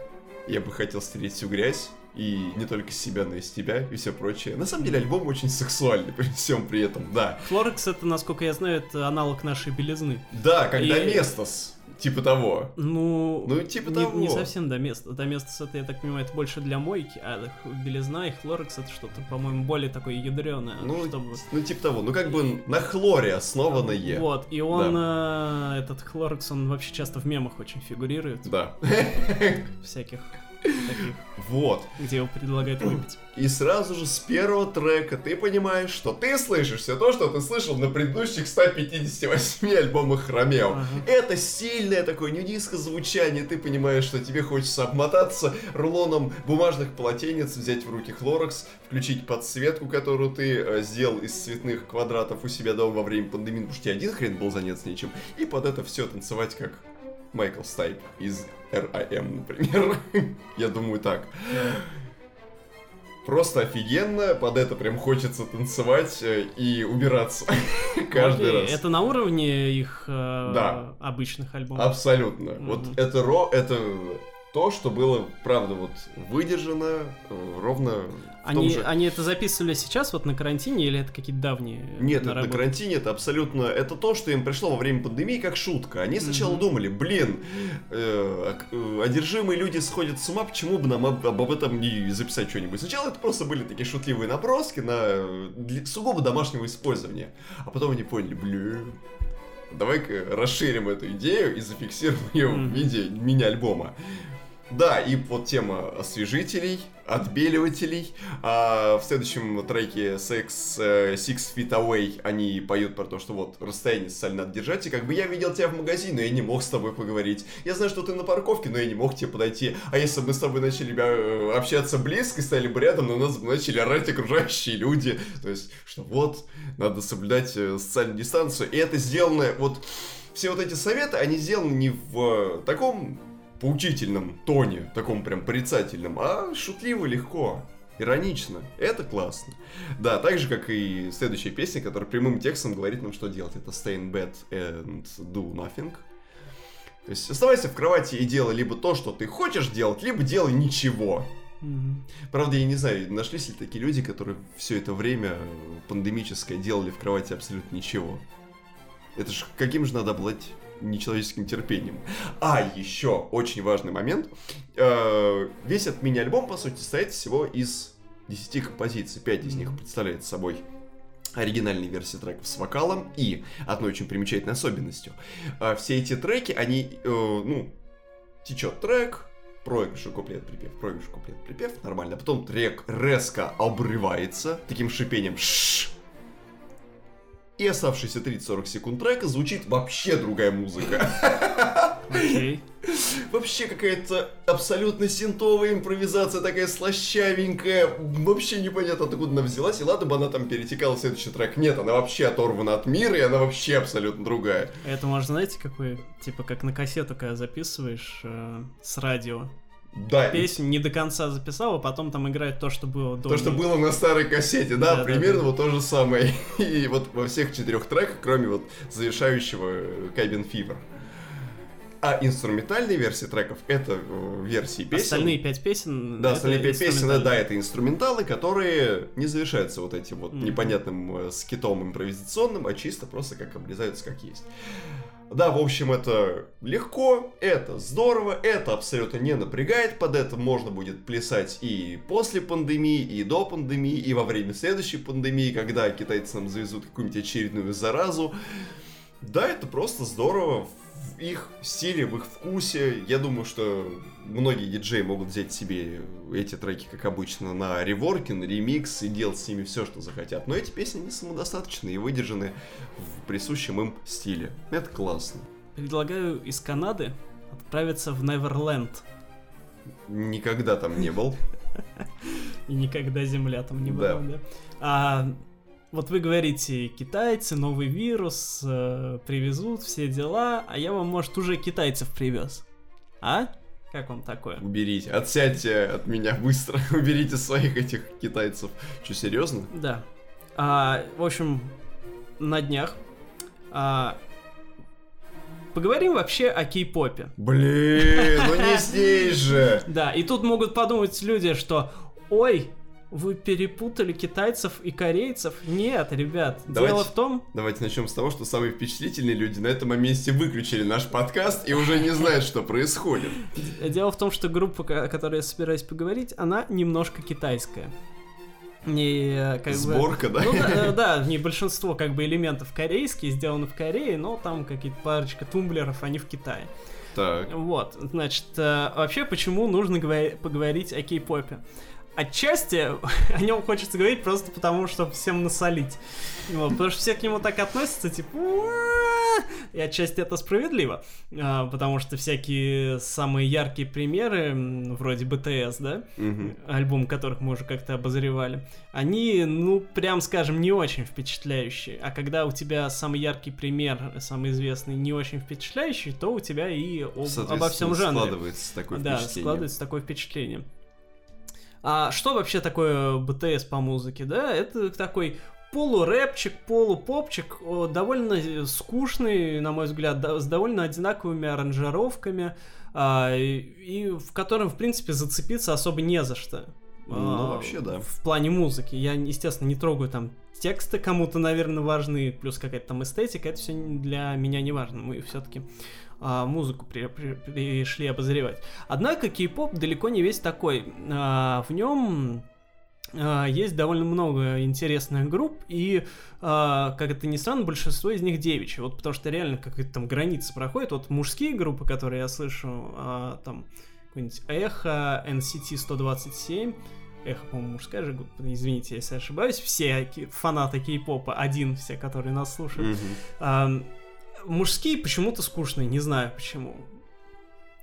я бы хотел стереть всю грязь, и не только с себя, но и с тебя, и все прочее. На самом деле альбом очень сексуальный при всем при этом, да. Флорекс это, насколько я знаю, это аналог нашей белизны. Да, когда и... Местос, типа того. Ну, ну типа не, того. Не совсем до места. До места это, я так понимаю, это больше для мойки, а белизна и хлорекс это что-то, по-моему, более такое ядреное. Ну, чтобы... ну, типа того. Ну, как бы на хлоре основанное. Вот, и он, да. э, этот хлорекс, он вообще часто в мемах очень фигурирует. Да. Всяких таких. Вот. Где его предлагают выпить. И сразу же с первого трека ты понимаешь, что ты слышишь все то, что ты слышал на предыдущих 158 альбомах Ромео. Ага. Это сильное такое нюдистское звучание, ты понимаешь, что тебе хочется обмотаться рулоном бумажных полотенец, взять в руки хлорекс, включить подсветку, которую ты э, сделал из цветных квадратов у себя дома во время пандемии, потому что тебе один хрен был заняться нечем, и под это все танцевать как Майкл Стайп из R.I.M., например. Я думаю так. Просто офигенно, под это прям хочется танцевать э, и убираться каждый раз. Это на уровне их э, да. обычных альбомов? Абсолютно. Mm-hmm. Вот это ро, это то, что было, правда, вот выдержано э, ровно они, же... они это записывали сейчас, вот на карантине, или это какие-то давние? Нет, это на карантине, это абсолютно... Это то, что им пришло во время пандемии как шутка. Они сначала mm-hmm. думали, блин, э, э, одержимые люди сходят с ума, почему бы нам об, об этом не записать что-нибудь? Сначала это просто были такие шутливые наброски на для, сугубо домашнего использования. А потом они поняли, блин, давай-ка расширим эту идею и зафиксируем ее mm-hmm. в виде мини-альбома. Да, и вот тема освежителей, отбеливателей. А в следующем треке Sex uh, Six Feet Away они поют про то, что вот расстояние социально надо держать. И как бы я видел тебя в магазине, но я не мог с тобой поговорить. Я знаю, что ты на парковке, но я не мог тебе подойти. А если бы мы с тобой начали э, общаться близко, стали бы рядом, но нас бы начали орать окружающие люди. То есть, что вот, надо соблюдать э, социальную дистанцию. И это сделано вот... Все вот эти советы, они сделаны не в таком поучительном тоне, таком прям порицательном, а шутливо, легко. Иронично. Это классно. Да, так же, как и следующая песня, которая прямым текстом говорит нам, что делать. Это Stay in bed and do nothing. То есть оставайся в кровати и делай либо то, что ты хочешь делать, либо делай ничего. Mm-hmm. Правда, я не знаю, нашлись ли такие люди, которые все это время пандемическое делали в кровати абсолютно ничего. Это же каким же надо обладать нечеловеческим терпением. А еще очень важный момент. Э, весь этот мини-альбом, по сути, состоит всего из 10 композиций. 5 из них представляет собой оригинальные версии треков с вокалом и одной очень примечательной особенностью. Э, все эти треки, они, э, ну, течет трек, проигрыш, куплет, припев, проигрыш, куплет, припев, нормально. Потом трек резко обрывается таким шипением шш, и оставшиеся 30-40 секунд трека звучит вообще другая музыка. Okay. Вообще какая-то абсолютно синтовая импровизация, такая слащавенькая. Вообще непонятно, откуда она взялась. И ладно бы она там перетекала в следующий трек. Нет, она вообще оторвана от мира, и она вообще абсолютно другая. Это можно, знаете, какой, типа, как на кассету, когда записываешь э, с радио да. песню не до конца записал, а потом там играет то, что было до То, что было на старой кассете, да, да примерно да, да. вот то же самое. И вот во всех четырех треках, кроме вот завершающего Cabin Fever. А инструментальные версии треков это э, версии песен. Остальные пять песен. Да, остальные пять песен, да, это инструменталы, которые не завершаются вот этим вот mm-hmm. непонятным э, скитом импровизационным, а чисто просто как обрезаются как есть. Да, в общем, это легко, это здорово, это абсолютно не напрягает, под это можно будет плясать и после пандемии, и до пандемии, и во время следующей пандемии, когда китайцы нам завезут какую-нибудь очередную заразу. Да, это просто здорово, в их стиле, в их вкусе. Я думаю, что многие диджеи могут взять себе эти треки, как обычно, на реворки, на ремикс и делать с ними все, что захотят. Но эти песни не самодостаточны и выдержаны в присущем им стиле. Это классно. Предлагаю из Канады отправиться в Неверленд. Никогда там не был. И никогда земля там не была, да. А вот вы говорите, китайцы, новый вирус, э, привезут, все дела, а я вам, может, уже китайцев привез. А? Как вам такое? Уберите, отсядьте от меня быстро, уберите своих этих китайцев. Что, серьезно? Да. А, в общем, на днях а, поговорим вообще о кей-попе. Блин, ну не здесь же. Да, и тут могут подумать люди, что ой, вы перепутали китайцев и корейцев? Нет, ребят, Давайте- дело в том... Давайте начнем с того, что самые впечатлительные люди на этом месте выключили наш подкаст и уже не знают, что происходит. Дело в том, что группа, о которой я собираюсь поговорить, она немножко китайская. Не, э, как бы- Сборка, да? Ну да, э, да, не большинство как бы элементов корейские, сделаны в Корее, но там какие-то парочка тумблеров, они в Китае. Так. Вот, значит, э, вообще почему нужно говори- поговорить о кей-попе? Отчасти о нем хочется говорить просто потому, чтобы всем насолить. Вот, потому что все к нему так относятся, типа... И отчасти это справедливо. А, потому что всякие самые яркие примеры, вроде BTS, да, альбом которых мы уже как-то обозревали, они, ну, прям скажем, не очень впечатляющие. А когда у тебя самый яркий пример, самый известный, не очень впечатляющий, то у тебя и об- обо всем жанре. складывается такое да, впечатление. складывается такое впечатление. А что вообще такое БТС по музыке, да? Это такой полурэпчик, полупопчик, довольно скучный, на мой взгляд, с довольно одинаковыми аранжировками, а, и, и в котором, в принципе, зацепиться особо не за что. Ну, А, вообще, да. В плане музыки. Я, естественно, не трогаю там тексты, кому-то, наверное, важны, плюс какая-то там эстетика, это все для меня не важно. Мы все-таки музыку при- при- пришли обозревать. Однако кей-поп далеко не весь такой. А, в нем а, есть довольно много интересных групп, и, а, как это ни странно, большинство из них девичьи. Вот потому что реально какая-то там граница проходит. Вот мужские группы, которые я слышу, а, там какой-нибудь Эхо, NCT 127, Эхо, по-моему, мужская же группа, извините, если ошибаюсь, все фанаты кей-попа, один все, которые нас слушают, Мгм. А, мужские почему-то скучные, не знаю почему.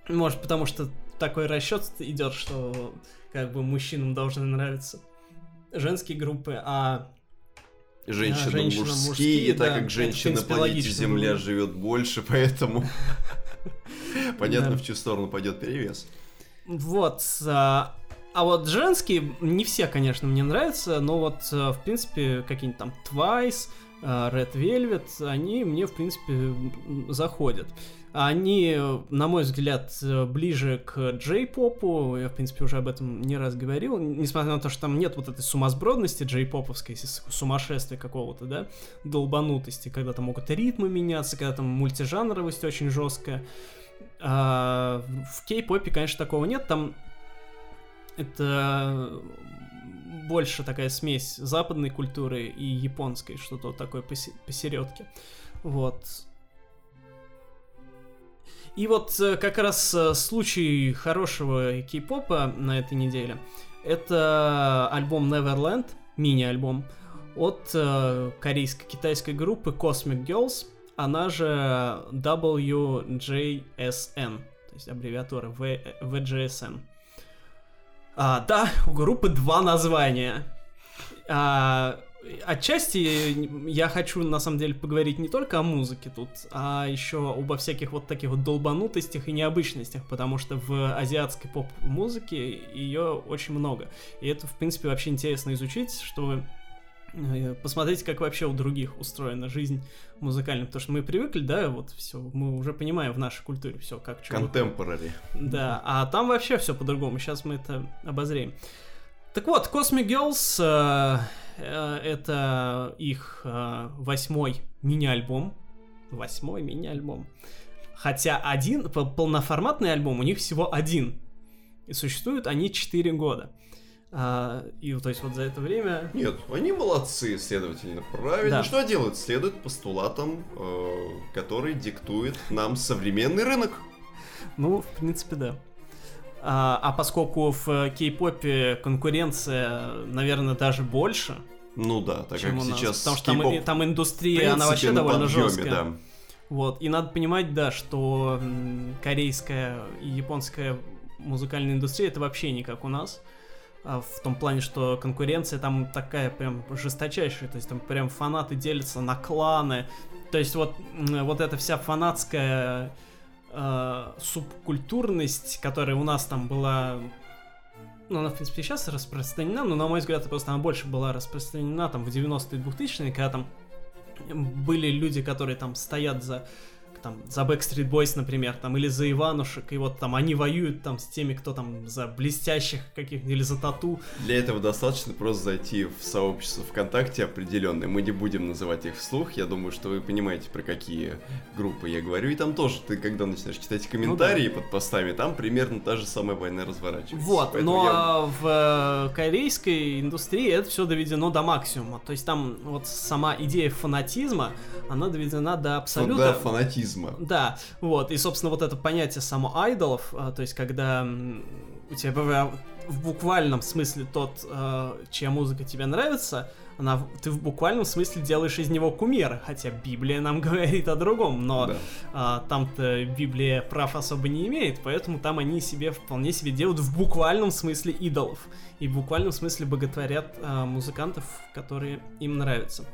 Может, потому что такой расчет идет, что как бы мужчинам должны нравиться женские группы, а Женщины женщины мужские, мужские, так да, как это, в женщин на планете Земля было. живет больше, поэтому понятно, Да. в чью сторону пойдет перевес. Вот. А, а вот женские, не все, конечно, мне нравятся, но вот, а, в принципе, какие-нибудь там Twice, а, Red Velvet, они мне, в принципе, заходят. Они, на мой взгляд, ближе к джей-попу, я, в принципе, уже об этом не раз говорил, несмотря на то, что там нет вот этой сумасбродности джей-поповской, сумасшествия какого-то, да, долбанутости, когда там могут ритмы меняться, когда там мультижанровость очень жесткая. А, в кей-попе, конечно, такого нет. Там это больше такая смесь западной культуры и японской, что-то такое посе- посередке. Вот. И вот э, как раз э, случай хорошего кей-попа на этой неделе. Это альбом Neverland, мини-альбом, от э, корейско-китайской группы Cosmic Girls, она же WJSN, то есть аббревиатура V- VJSN. А, да, у группы два названия. А, отчасти я хочу, на самом деле, поговорить не только о музыке тут, а еще обо всяких вот таких вот долбанутостях и необычностях, потому что в азиатской поп-музыке ее очень много. И это, в принципе, вообще интересно изучить, чтобы э, посмотреть, как вообще у других устроена жизнь музыкальная, потому что мы привыкли, да, вот все, мы уже понимаем в нашей культуре все, как что. Контемпорари. Да, а там вообще все по-другому. Сейчас мы это обозреем. Так вот, Cosmic Girls э, э, это их э, восьмой мини-альбом. Восьмой мини-альбом. Хотя один, пол- полноформатный альбом у них всего один. И существуют они 4 года. А, и то есть вот за это время Нет, они молодцы, следовательно, правильно. Да. Что делают? Следуют постулатам, э, который диктует нам современный рынок. Ну, в принципе, да. А, а поскольку в э, кей-попе конкуренция, наверное, даже больше, Ну да, так как сейчас потому что там, там индустрия, она принципе, вообще на довольно подъёме, жесткая. да. Вот, и надо понимать, да, что корейская и японская музыкальная индустрия это вообще не как у нас. В том плане, что конкуренция там такая прям жесточайшая, то есть там прям фанаты делятся на кланы. То есть вот, вот эта вся фанатская э, субкультурность, которая у нас там была ну, она, в принципе, сейчас распространена, но, на мой взгляд, просто она больше была распространена там в 90-е 2000-е, когда там были люди, которые там стоят за там, за Backstreet Boys, например, там, или за Иванушек, и вот там они воюют там с теми, кто там за блестящих каких-нибудь, или за тату. Для этого достаточно просто зайти в сообщество ВКонтакте определенное, мы не будем называть их вслух, я думаю, что вы понимаете, про какие группы я говорю, и там тоже, ты когда начинаешь читать комментарии ну, да. под постами, там примерно та же самая война разворачивается. Вот, Поэтому но я... в э, корейской индустрии это все доведено до максимума, то есть там вот сама идея фанатизма, она доведена до абсолюта. Ну, да, фанатизм идолизма. Да, вот, и, собственно, вот это понятие само айдолов, а, то есть, когда у тебя в буквальном смысле тот, а, чья музыка тебе нравится, она, ты в буквальном смысле делаешь из него кумира, хотя Библия нам говорит о другом, но да. а, там-то Библия прав особо не имеет, поэтому там они себе вполне себе делают в буквальном смысле идолов и в буквальном смысле боготворят а, музыкантов, которые им нравятся.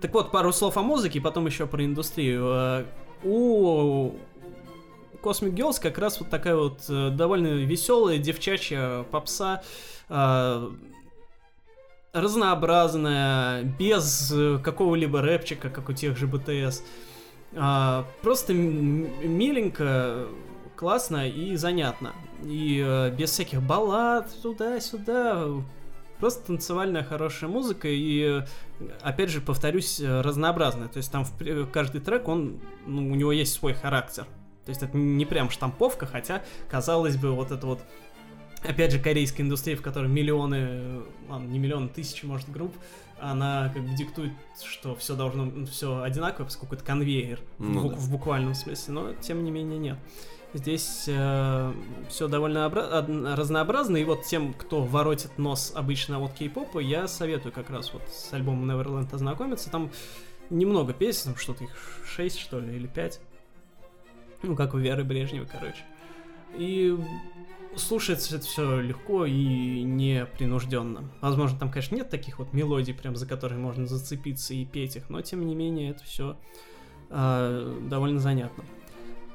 Так вот, пару слов о музыке, потом еще про индустрию. Э, у Cosmic Girls как раз вот такая вот э, довольно веселая девчачья попса, э, разнообразная, без какого-либо рэпчика, как у тех же BTS. Просто миленько, классно и занятно. И без всяких баллад туда-сюда, Просто танцевальная хорошая музыка и, опять же, повторюсь, разнообразная. То есть там в, каждый трек, он, ну, у него есть свой характер. То есть это не прям штамповка, хотя, казалось бы, вот это вот опять же, корейская индустрия, в которой миллионы, ладно, не миллионы, тысячи, может, групп, она как бы диктует, что все должно, все одинаково, поскольку это конвейер ну, в, да. в буквальном смысле, но тем не менее нет. Здесь э, все довольно разнообразно, и вот тем, кто воротит нос обычно от кей-попа, я советую как раз вот с альбомом Neverland ознакомиться. Там немного песен, что-то их 6, что ли, или 5. Ну, как у Веры Брежневой, короче. И слушается это все легко и непринужденно. Возможно, там, конечно, нет таких вот мелодий, прям за которые можно зацепиться и петь их, но тем не менее это все э, довольно занятно.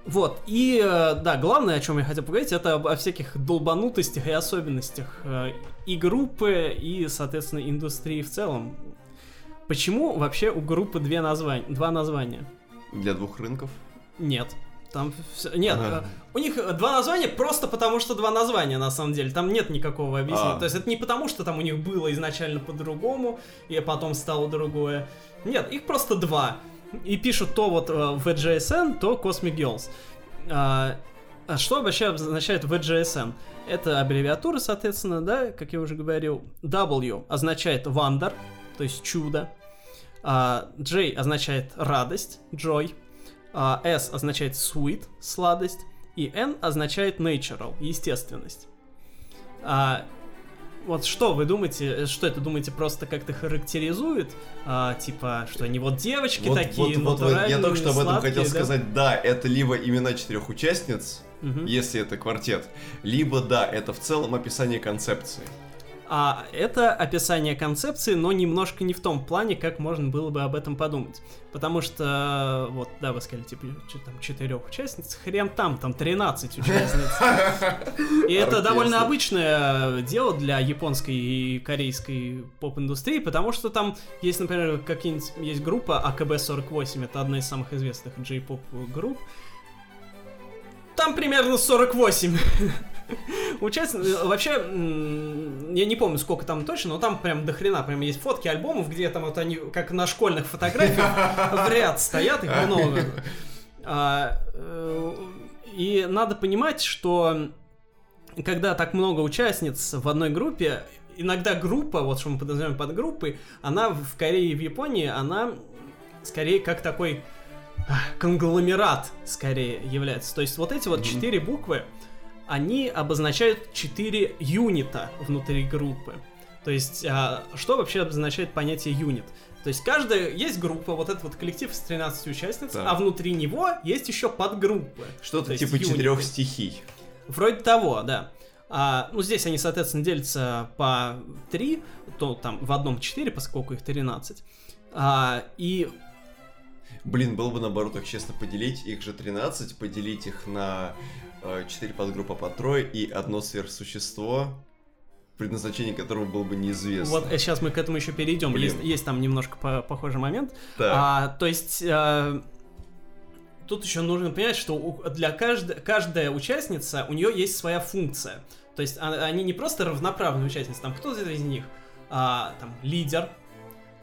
Вот, и э, да, главное, о чем я хотел поговорить, это о всяких долбанутостях и особенностях э, и группы, и, соответственно, индустрии в целом. Почему вообще у группы две названия, два названия? Для двух рынков? Нет. Там все... Нет, ага. Э, у них два названия просто потому, что два названия, на самом деле. Там нет никакого объяснения. А. То есть это не потому, что там у них было изначально по-другому, и потом стало другое. Нет, их просто два и пишут то вот э, в VGSN, то Cosmic Girls. А, а что вообще означает VGSN? Это аббревиатура, соответственно, да, как я уже говорил. W означает wonder, то есть чудо. А, J означает радость, joy. А, S означает sweet, сладость. И N означает natural, естественность. А, вот что вы думаете, э, что это думаете, просто как-то характеризует? А, типа, что они вот девочки вот, такие, вот, вот, вот, Я только что об этом сладкие, хотел да? сказать. Да, это либо имена четырех участниц, угу. если это квартет, либо да, это в целом описание концепции. А это описание концепции, но немножко не в том плане, как можно было бы об этом подумать. Потому что, вот, да, вы сказали, типа, там, четырех участниц, хрен там, там 13 участниц. И это довольно обычное дело для японской и корейской поп-индустрии, потому что там есть, например, какие-нибудь, есть группа АКБ-48, это одна из самых известных джей-поп групп, там примерно 48 участников. Вообще, я не помню, сколько там точно, но там прям до хрена, прям есть фотки альбомов, где там вот они, как на школьных фотографиях, в ряд стоят, их много. А, э, и надо понимать, что когда так много участниц в одной группе, иногда группа, вот что мы подразумеваем под группой, она в Корее и в Японии, она скорее как такой конгломерат скорее является. То есть вот эти вот четыре mm-hmm. буквы, они обозначают четыре юнита внутри группы. То есть, а, что вообще обозначает понятие юнит? То есть, каждая, есть группа, вот этот вот коллектив из 13 участниц, да. а внутри него есть еще подгруппы. Что-то типа четырех стихий. Вроде того, да. А, ну, здесь они, соответственно, делятся по 3, то там в одном 4, поскольку их 13. А, и Блин, было бы наоборот так честно поделить, их же 13, поделить их на э, четыре подгруппа по трое и одно сверхсущество, предназначение которого было бы неизвестно. Вот сейчас мы к этому еще перейдем. Блин. Есть, есть там немножко по- похожий момент. Так. А, то есть а, тут еще нужно понять, что для кажд... каждая участница у нее есть своя функция. То есть а- они не просто равноправные участницы, там кто-то из них а, там лидер,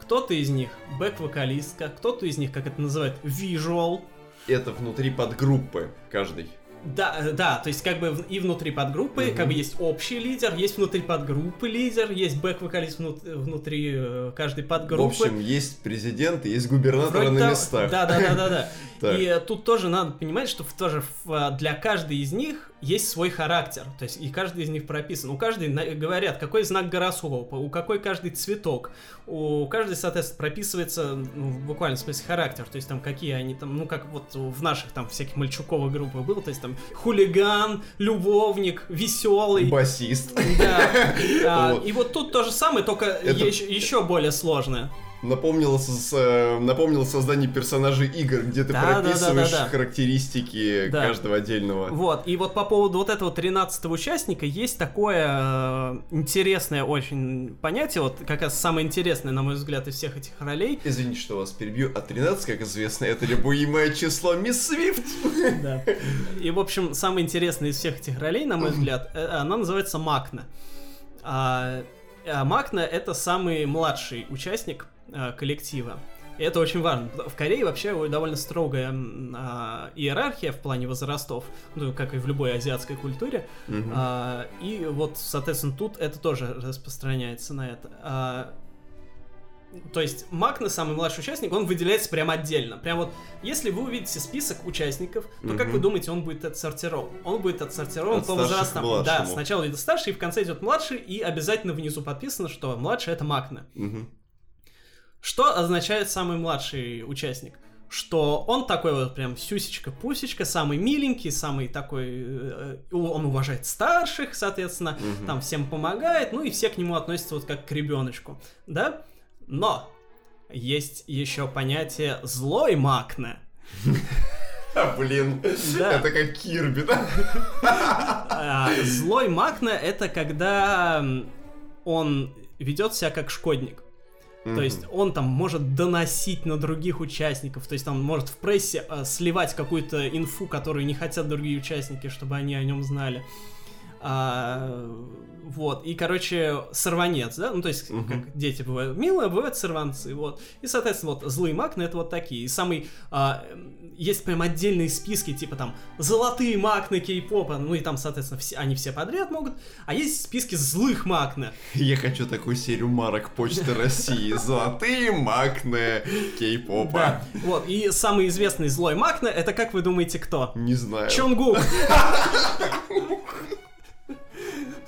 кто-то из них бэк-вокалистка, кто-то из них, как это называют, visual. Это внутри подгруппы каждой. Да, э, да, то есть как бы и внутри подгруппы, Мгм. как бы есть общий лидер, есть внутри подгруппы лидер, есть бэк-вокалист внут- внутри э, каждой подгруппы. В общем, есть президент и есть губернаторы Вроде на местах. Да, да, да, да, да. И э, тут тоже надо понимать, что тоже э, для каждой из них есть свой характер. То есть и каждый из них прописан. У каждой говорят, какой знак гороскопа, у какой каждый цветок. У каждой, соответственно, прописывается ну, в буквальном смысле характер. То есть там какие они там, ну как вот в наших там всяких мальчуковых группах было. То есть там хулиган, любовник, веселый. Басист. Да. А. И вот тут то же самое, только еще более сложное. Напомнило, с- э, напомнило создание персонажей игр, где ты Да, да, да, прописываешь да, да. характеристики Да. каждого отдельного. Вот, и вот по поводу вот этого 13 участника есть такое э, интересное очень понятие, вот как раз самое интересное, на мой взгляд, из всех этих ролей. Извините, что вас перебью. А 13, как известно, это любимое число Мисс Свифт. Да. И, в общем, самое интересное из всех этих ролей, на мой взгляд, э, она называется Макна. А, а Макна — это самый младший участник э, коллектива. И это очень важно. В Корее вообще довольно строгая а, иерархия в плане возрастов, ну, как и в любой азиатской культуре. Мгм. А, и вот, соответственно, тут это тоже распространяется на это. А, то есть Макна, самый младший участник, он выделяется прям отдельно. Прям вот, если вы увидите список участников, то как Мгм. вы думаете, он будет отсортирован? Он будет отсортирован От по возрастам. Да, сначала идет старший, и в конце идет младший, и обязательно внизу подписано, что младший это Макна. Мгм. Что означает самый младший участник? Что он такой вот прям сюсечка-пусечка, самый миленький, самый такой... э, э, он уважает старших, соответственно, Мгм. там всем помогает, ну и все к нему относятся вот как к ребеночку, да? Но есть еще понятие злой Макна. Блин. Да. Это как Кирби, да? А, Злой Макна это когда он ведет себя как шкодник. То есть он там может доносить на других участников, то есть там может в прессе э, сливать какую-то инфу, которую не хотят другие участники, чтобы они о нем знали. А, вот, и, короче, сорванец, да, ну, то есть, Мгм. как дети бывают милые, бывают сорванцы, вот. И, соответственно, вот, злые макны это вот такие. И самый, а, есть прям отдельные списки, типа там, золотые макны кей-попа, ну, и там, соответственно, все, они все подряд могут, а есть списки злых макна. Я хочу такую серию марок Почты России. Золотые макны кей-попа. Да, вот, и самый известный злой макна, это, как вы думаете, кто? Не знаю. Чонгук.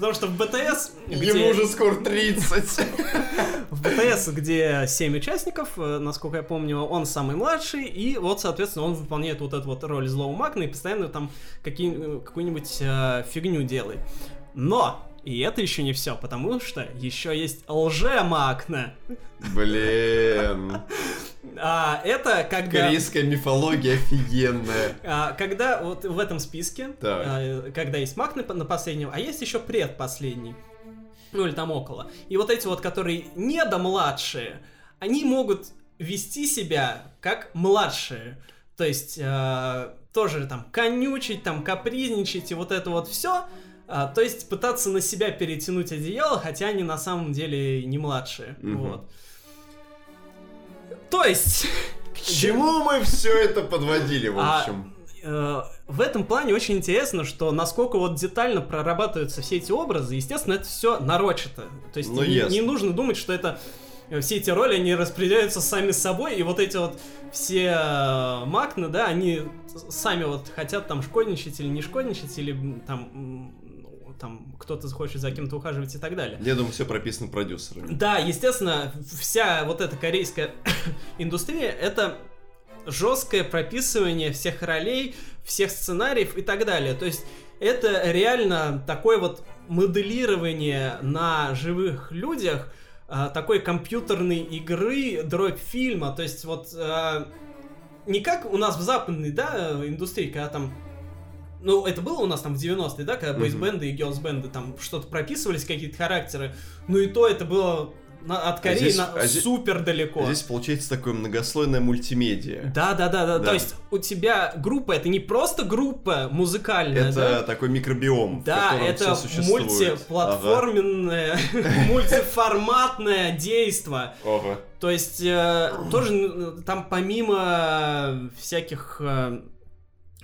Потому что в БТС, где, Ему уже скоро 30. в БТС, где 7 участников, э, насколько я помню, он самый младший, и вот, соответственно, он выполняет вот эту вот роль злого Макна и постоянно там э, какую-нибудь э, фигню делает. Но, и это еще не все, потому что еще есть лже-Макна. Блин. А, это когда... Корейская мифология офигенная. А, когда вот в этом списке, Так. а, когда есть маг на, на последнем, а есть еще предпоследний, ну или там около. И вот эти вот, которые недомладшие, они могут вести себя как младшие. То есть э, тоже там конючить, там капризничать и вот это вот все. то есть пытаться на себя перетянуть одеяло, хотя они на самом деле не младшие. Мгм. Вот. То есть... К чему мы все это подводили, в А, общем? э, в этом плане очень интересно, что насколько вот детально прорабатываются все эти образы, естественно, это все нарочито. То есть Ну, не, ясно. не нужно думать, что это э, все эти роли, они распределяются сами собой, и вот эти вот все э, макны, да, они сами вот хотят там шкодничать или не шкодничать, или там, там кто-то захочет за кем-то ухаживать и так далее. Я думаю, все прописано продюсерами. Да, естественно, вся вот эта корейская индустрия это жесткое прописывание всех ролей, всех сценариев и так далее. То есть это реально такое вот моделирование на живых людях а, такой компьютерной игры, дробь фильма. То есть вот а, не как у нас в западной да, индустрии, когда там ну, это было у нас там в 90-е, да, когда Мгм. бойсбенды и герлсбенды там что-то прописывались, какие-то характеры. Ну и то это было на- от Кореи здесь- на а здесь- супер далеко. Здесь получается такое многослойное мультимедиа. Да, да, да, да, Да. То есть у тебя группа это не просто группа музыкальная, Это да? такой микробиом, в Да, котором это существует. мультиплатформенное, мультиформатное действо. Ага. Ага. То есть э, тоже там помимо всяких э,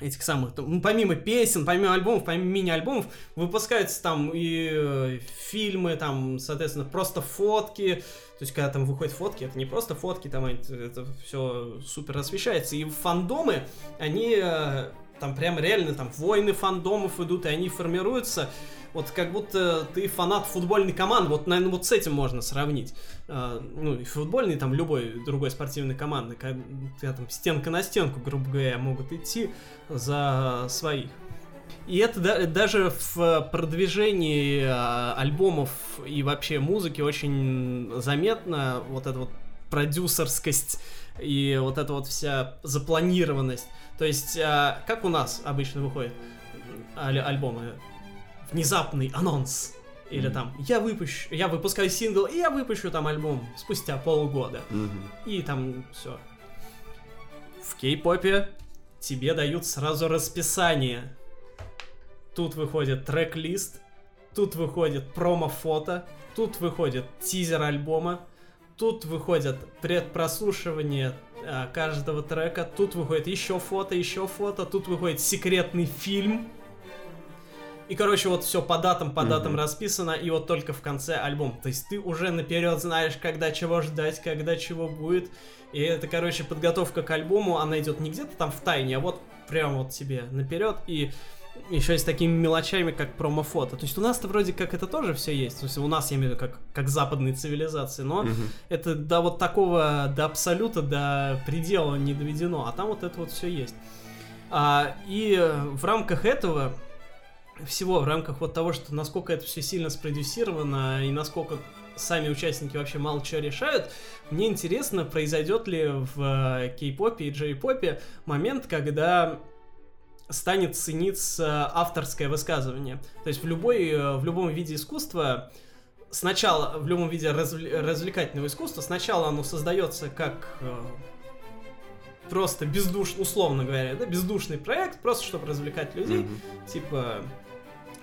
этих самых, ну, помимо песен, помимо альбомов, помимо мини-альбомов, выпускаются там и э, фильмы, там, соответственно, просто фотки. То есть, когда там выходят фотки, это не просто фотки, там это, все супер освещается. И фандомы, они э, там прям реально там войны фандомов идут, и они формируются. Вот как будто ты фанат футбольной команды, вот, наверное, вот с этим можно сравнить. Э, ну, и футбольный, там, любой другой спортивной команды, когда там стенка на стенку, грубо говоря, могут идти за своих. И это да- даже в продвижении э, альбомов и вообще музыки очень заметно, вот эта вот продюсерскость и вот эта вот вся запланированность. То есть, э, как у нас обычно выходят аль- альбомы? Внезапный анонс. Или Мгм. там, я выпущу, я выпускаю сингл, и я выпущу там альбом спустя полгода. Мгм. И там все. В кей-попе тебе дают сразу расписание. Тут выходит трек-лист, тут выходит промо-фото, тут выходит тизер альбома, тут выходит предпрослушивание а, каждого трека, тут выходит еще фото, еще фото, тут выходит секретный фильм. И, короче, вот все по датам, по датам Мгм. расписано, и вот только в конце альбом. То есть ты уже наперед знаешь, когда чего ждать, когда чего будет. И это, короче, подготовка к альбому, она идет не где-то там в тайне, а вот прям вот тебе наперед. И еще с такими мелочами, как промо-фото. То есть у нас-то вроде как это тоже все есть. То есть у нас, я имею в виду, как, как западные цивилизации, но Мгм. это до вот такого, до абсолюта, до предела не доведено, а там вот это вот все есть. А, и в рамках этого всего, в рамках вот того, что насколько это все сильно спродюсировано и насколько сами участники вообще мало чего решают, мне интересно, произойдет ли в э, кей-попе и джей-попе момент, когда станет цениться авторское высказывание. То есть в, любой, э, в любом виде искусства сначала, в любом виде развл- развлекательного искусства, сначала оно создается как э, просто бездушный, условно говоря, да, бездушный проект, просто чтобы развлекать людей, Мгм. типа,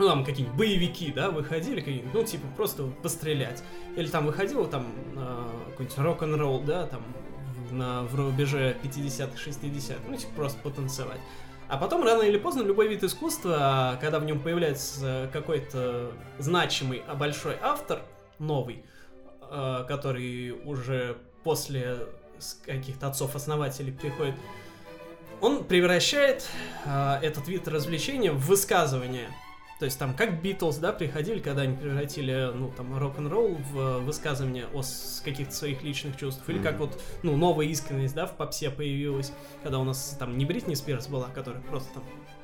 ну там какие-нибудь боевики, да, выходили какие-нибудь, ну типа просто пострелять. Или там выходил там э, какой-нибудь рок-н-ролл, да, там на, в рубеже 50-х, 60-х, ну типа просто потанцевать. А потом, рано или поздно, любой вид искусства, когда в нем появляется какой-то значимый, а большой автор, новый, э, который уже после каких-то отцов-основателей приходит, он превращает э, этот вид развлечения в высказывание. То есть там как Битлз, да, приходили, когда они превратили, ну, там, рок-н-ролл в э, высказывание о каких-то своих личных чувств. Или как вот, ну, новая искренность, да, в попсе появилась, когда у нас там не Бритни Спирс была, которая просто там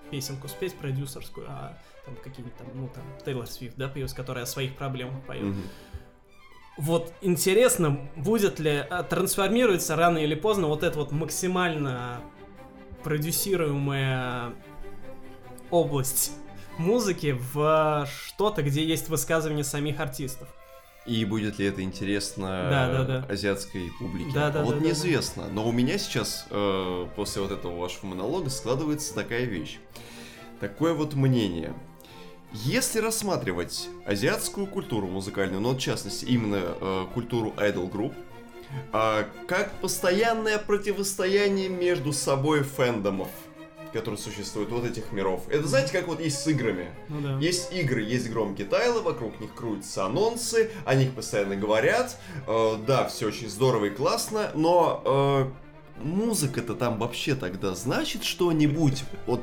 песенку спеть продюсерскую, а там какие-нибудь там, ну, там, Тейлор Свифт, да, появилась, которая о своих проблемах поет. Вот интересно, будет ли а, трансформируется рано или поздно вот эта вот максимально продюсируемая область музыки в что-то, где есть высказывания самих артистов. И будет ли это интересно Да, да, да. азиатской публике? Да, да, вот да, да, неизвестно. Но у меня сейчас, э, после вот этого вашего монолога, складывается такая вещь. Такое вот мнение. Если рассматривать азиатскую культуру музыкальную, но в частности именно э, культуру idol групп, а, как постоянное противостояние между собой фэндомов, которые существуют, вот этих миров. Это знаете, как вот есть с играми. Ну да. Есть игры, есть громкие тайлы, вокруг них крутятся анонсы, о них постоянно говорят. Э, да, все очень здорово и классно, но э, музыка-то там вообще тогда значит что-нибудь? Вот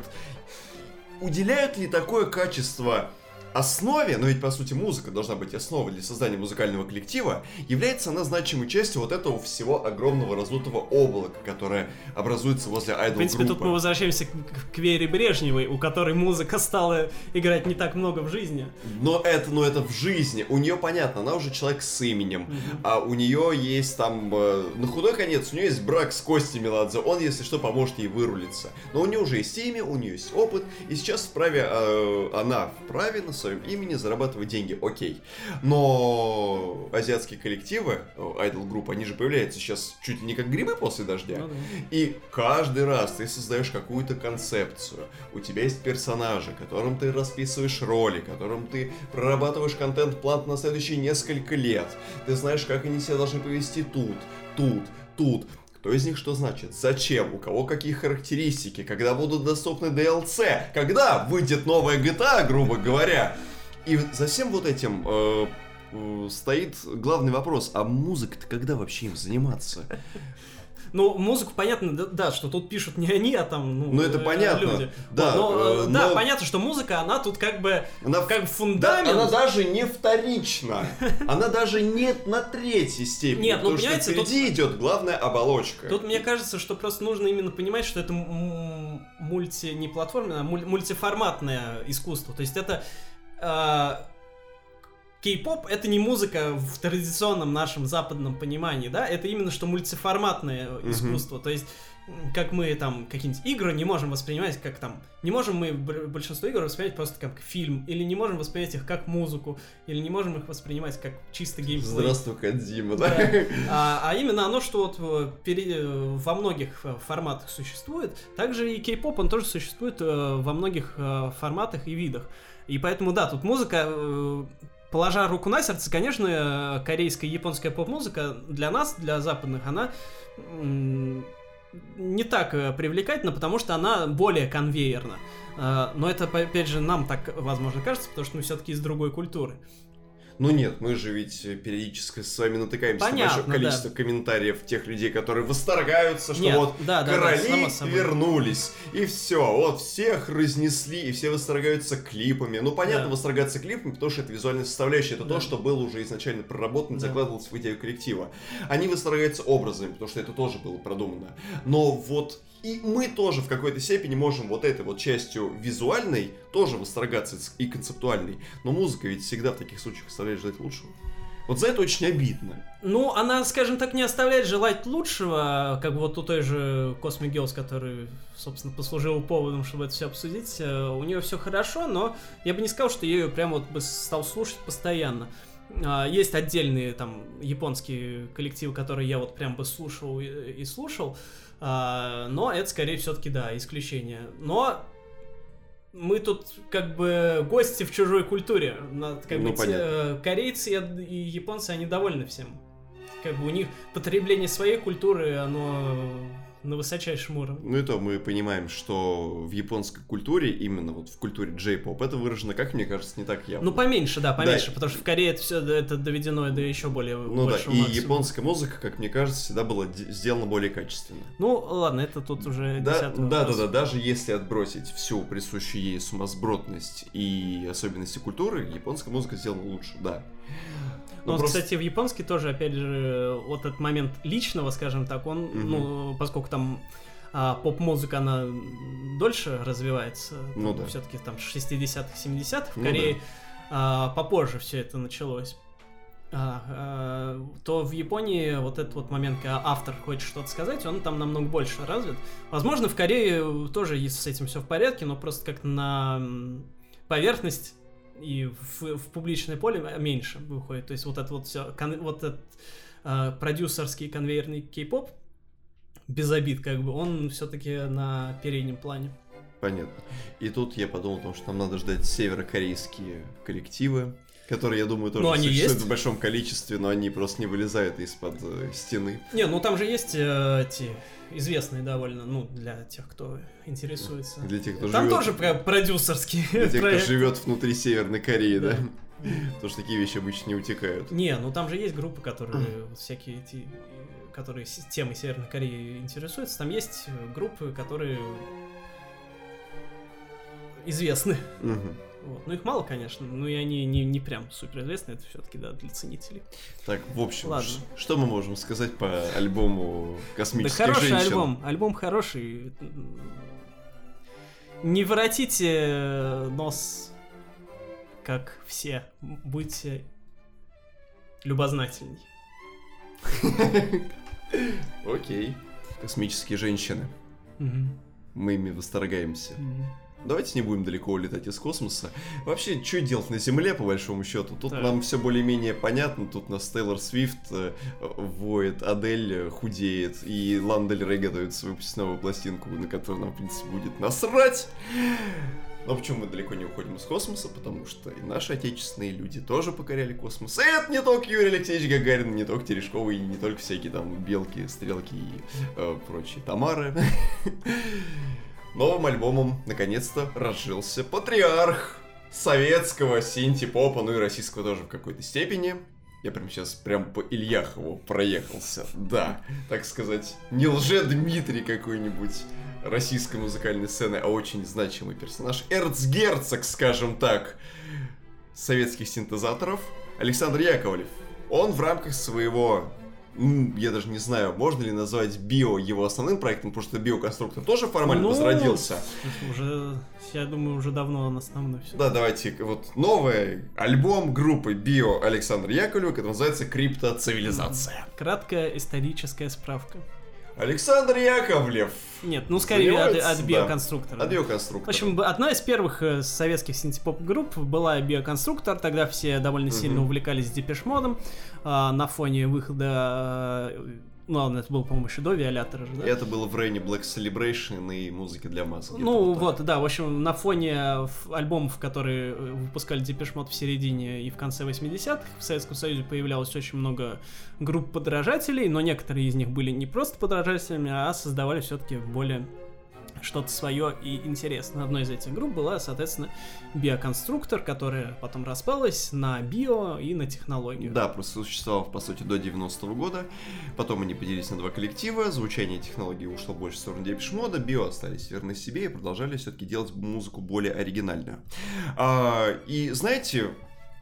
уделяют ли такое качество основе, но ведь по сути музыка должна быть основой для создания музыкального коллектива, является она значимой частью вот этого всего огромного раздутого облака, которое образуется возле айдол В принципе, тут мы возвращаемся к, к Вере Брежневой, у которой музыка стала играть не так много в жизни. Но это, но это в жизни. У нее понятно, она уже человек с именем, mm-hmm. а у нее есть там, э, на худой конец, у нее есть брак с Костей Меладзе, он, если что, поможет ей вырулиться. Но у нее уже есть имя, у нее есть опыт, и сейчас вправе, э, она вправе на своем имени зарабатывать деньги, окей. Но азиатские коллективы, айдол группы, они же появляются сейчас чуть ли не как грибы после дождя. Ну, да. И каждый раз ты создаешь какую-то концепцию, у тебя есть персонажи, которым ты расписываешь роли, которым ты прорабатываешь контент-план на следующие несколько лет. Ты знаешь, как они себя должны повести тут, тут, тут. Кто из них что значит? Зачем? У кого какие характеристики? Когда будут доступны DLC? Когда выйдет новая GTA, грубо говоря? И за всем вот этим э, э, стоит главный вопрос, а музыка-то когда вообще им заниматься? Ну, музыку понятно, да, что тут пишут не они, а там, ну, ну это э, понятно. люди. Да, вот, но, э, да, понятно, что музыка, она тут как бы, она, как фундамент. Да, она даже не вторична. Она даже не на третьей степени. Нет, ну, понимаете, что впереди тут... идет главная оболочка. Тут мне кажется, что просто нужно именно понимать, что это мульти, не платформенное, а мультиформатное искусство. То есть это э, кей-поп это не музыка в традиционном нашем западном понимании, да, это именно что мультиформатное mm-hmm. искусство, то есть как мы там какие-нибудь игры не можем воспринимать как там, не можем мы большинство игр воспринимать просто как фильм, или не можем воспринимать их как музыку, или не можем их воспринимать как чисто геймплей. Здравствуй, Кадзима, да? да. А, а именно оно, что вот э, пере, во многих э, форматах существует, также и кей-поп, он тоже существует э, во многих форматах и видах. И поэтому, да, тут музыка положа руку на сердце, конечно, корейская и японская поп-музыка для нас, для западных, она не так э, привлекательна, потому что она более конвейерна. Э, но это, опять же, нам так, возможно, кажется, потому что мы все-таки из другой культуры. Ну нет, мы же ведь периодически с вами натыкаемся Понятно, на большое количество да. комментариев тех людей, которые восторгаются, что нет, вот да, короли да, вернулись, и все, вот всех разнесли, и все восторгаются клипами. Ну понятно, да. восторгаться клипами, потому что это визуальная составляющая, это да. то, что было уже изначально проработано, да. закладывалось в идею коллектива. Они восторгаются образами, потому что это тоже было продумано. Но вот и мы тоже в какой-то степени можем вот этой вот частью визуальной тоже восторгаться и концептуальной. Но музыка ведь всегда в таких случаях оставляет желать лучшего. Вот за это очень обидно. Ну, она, скажем так, не оставляет желать лучшего, как вот у той же Cosmic Girls, который, собственно, послужил поводом, чтобы это все обсудить. Э, у нее все хорошо, но я бы не сказал, что я ее прям вот бы стал слушать постоянно. А, есть отдельные там японские коллективы, которые я вот прям бы слушал и слушал. А, но это скорее все-таки, да, исключение. Но мы тут как бы гости в чужой культуре. Как ну, бы те, э, корейцы и японцы, они довольны всем. Как бы у них потребление своей культуры, оно на высочайшем уровне. Ну и то мы понимаем, что в японской культуре, именно вот в культуре джей-поп, это выражено, как мне кажется, не так явно. Ну поменьше, да, поменьше, да. потому что в Корее это все это доведено до еще более Ну да, и максимума. японская музыка, как мне кажется, всегда была сделана более качественно. Ну ладно, это тут уже да, да, да, да, даже если отбросить всю присущую ей сумасбродность и особенности культуры, японская музыка сделана лучше, да. Ну, ну просто... кстати, в японский тоже, опять же, вот этот момент личного, скажем так, он, угу. ну, поскольку там а, поп-музыка, она дольше развивается, ну, да. все-таки там 60-х, 70-х, в ну, Корее да. а, попозже все это началось. А, а, то в Японии вот этот вот момент, когда автор хочет что-то сказать, он там намного больше развит. Возможно, в Корее тоже с этим все в порядке, но просто как на поверхность и в, в публичное поле меньше выходит. То есть вот это вот все, кон, вот этот э, продюсерский конвейерный кей-поп, без обид, как бы, он все-таки на переднем плане. Понятно. И тут я подумал о том, что нам надо ждать северокорейские коллективы, которые, я думаю, тоже но они существуют есть. в большом количестве, но они просто не вылезают из-под э, стены. Не, ну там же есть э, эти известные довольно, ну, для тех, кто интересуется. Для тех, кто Там живет... тоже про продюсерский Для тех, кто живет внутри Северной Кореи, да? Потому что такие вещи обычно не утекают. Не, ну там же есть группы, которые всякие эти которые темой Северной Кореи интересуются. Там есть группы, которые известны. Вот. Ну, их мало, конечно, но и они не, не прям супер известные, это все-таки, да, для ценителей. Так, в общем, Ладно. что мы можем сказать по альбому Да космических хороший женщин? альбом, альбом хороший. Не воротите нос, как все. Будьте любознательней. Окей. Космические женщины. Мы ими восторгаемся. Давайте не будем далеко улетать из космоса. Вообще, что делать на Земле, по большому счету? Тут Так. нам все более-менее понятно. Тут нас Тейлор Свифт э, воет, Адель э, худеет, и Лана Дель Рей готовится выпустить новую пластинку, на которую нам, в принципе, будет насрать. Но почему мы далеко не уходим из космоса? Потому что и наши отечественные люди тоже покоряли космос. И это не только Юрий Алексеевич Гагарин, не только Терешкова, и не только всякие там белки, стрелки и э, прочие Тамары. Новым альбомом наконец-то разжился патриарх советского синти-попа, ну и российского тоже в какой-то степени. Я прям сейчас прям по Ильяхову проехался. Да, так сказать, не лже-Дмитрий какой-нибудь российской музыкальной сцены, а очень значимый персонаж. Эрцгерцог, скажем так, советских синтезаторов. Александр Яковлев. Он в рамках своего я даже не знаю, можно ли назвать био его основным проектом, потому что биоконструктор тоже формально Ну, возродился. Уже, я думаю, уже давно он основной все. Да, давайте, вот новый альбом группы Био Александра Яковлева, который называется Криптоцивилизация. Краткая историческая справка. Александр Яковлев. Нет, ну скорее от, от да. биоконструктора. От биоконструктора. В общем, одна из первых э, советских синтепоп-групп была Биоконструктор. Тогда все довольно сильно Мгм. увлекались Depeche Mode ом а, на фоне выхода... э, Ну ладно, это было, по-моему, еще до Виолятора же, да? Это было в Рейне Black Celebration и музыки для масс. где-то Ну так. вот, да, в общем, на фоне ф- альбомов, которые э, выпускали Депешмот в середине и в конце 80-х, в Советском Союзе появлялось очень много групп подражателей, но некоторые из них были не просто подражателями, а создавали все-таки более что-то свое и интересное. Одной из этих групп была, соответственно, биоконструктор, которая потом распалась на био и на технологию. Да, просто существовал, по сути, до 90-го года. Потом они поделились на два коллектива. Звучание технологии ушло больше в сторону Депешмода. Био остались верны себе и продолжали все-таки делать музыку более оригинальную. А, и знаете,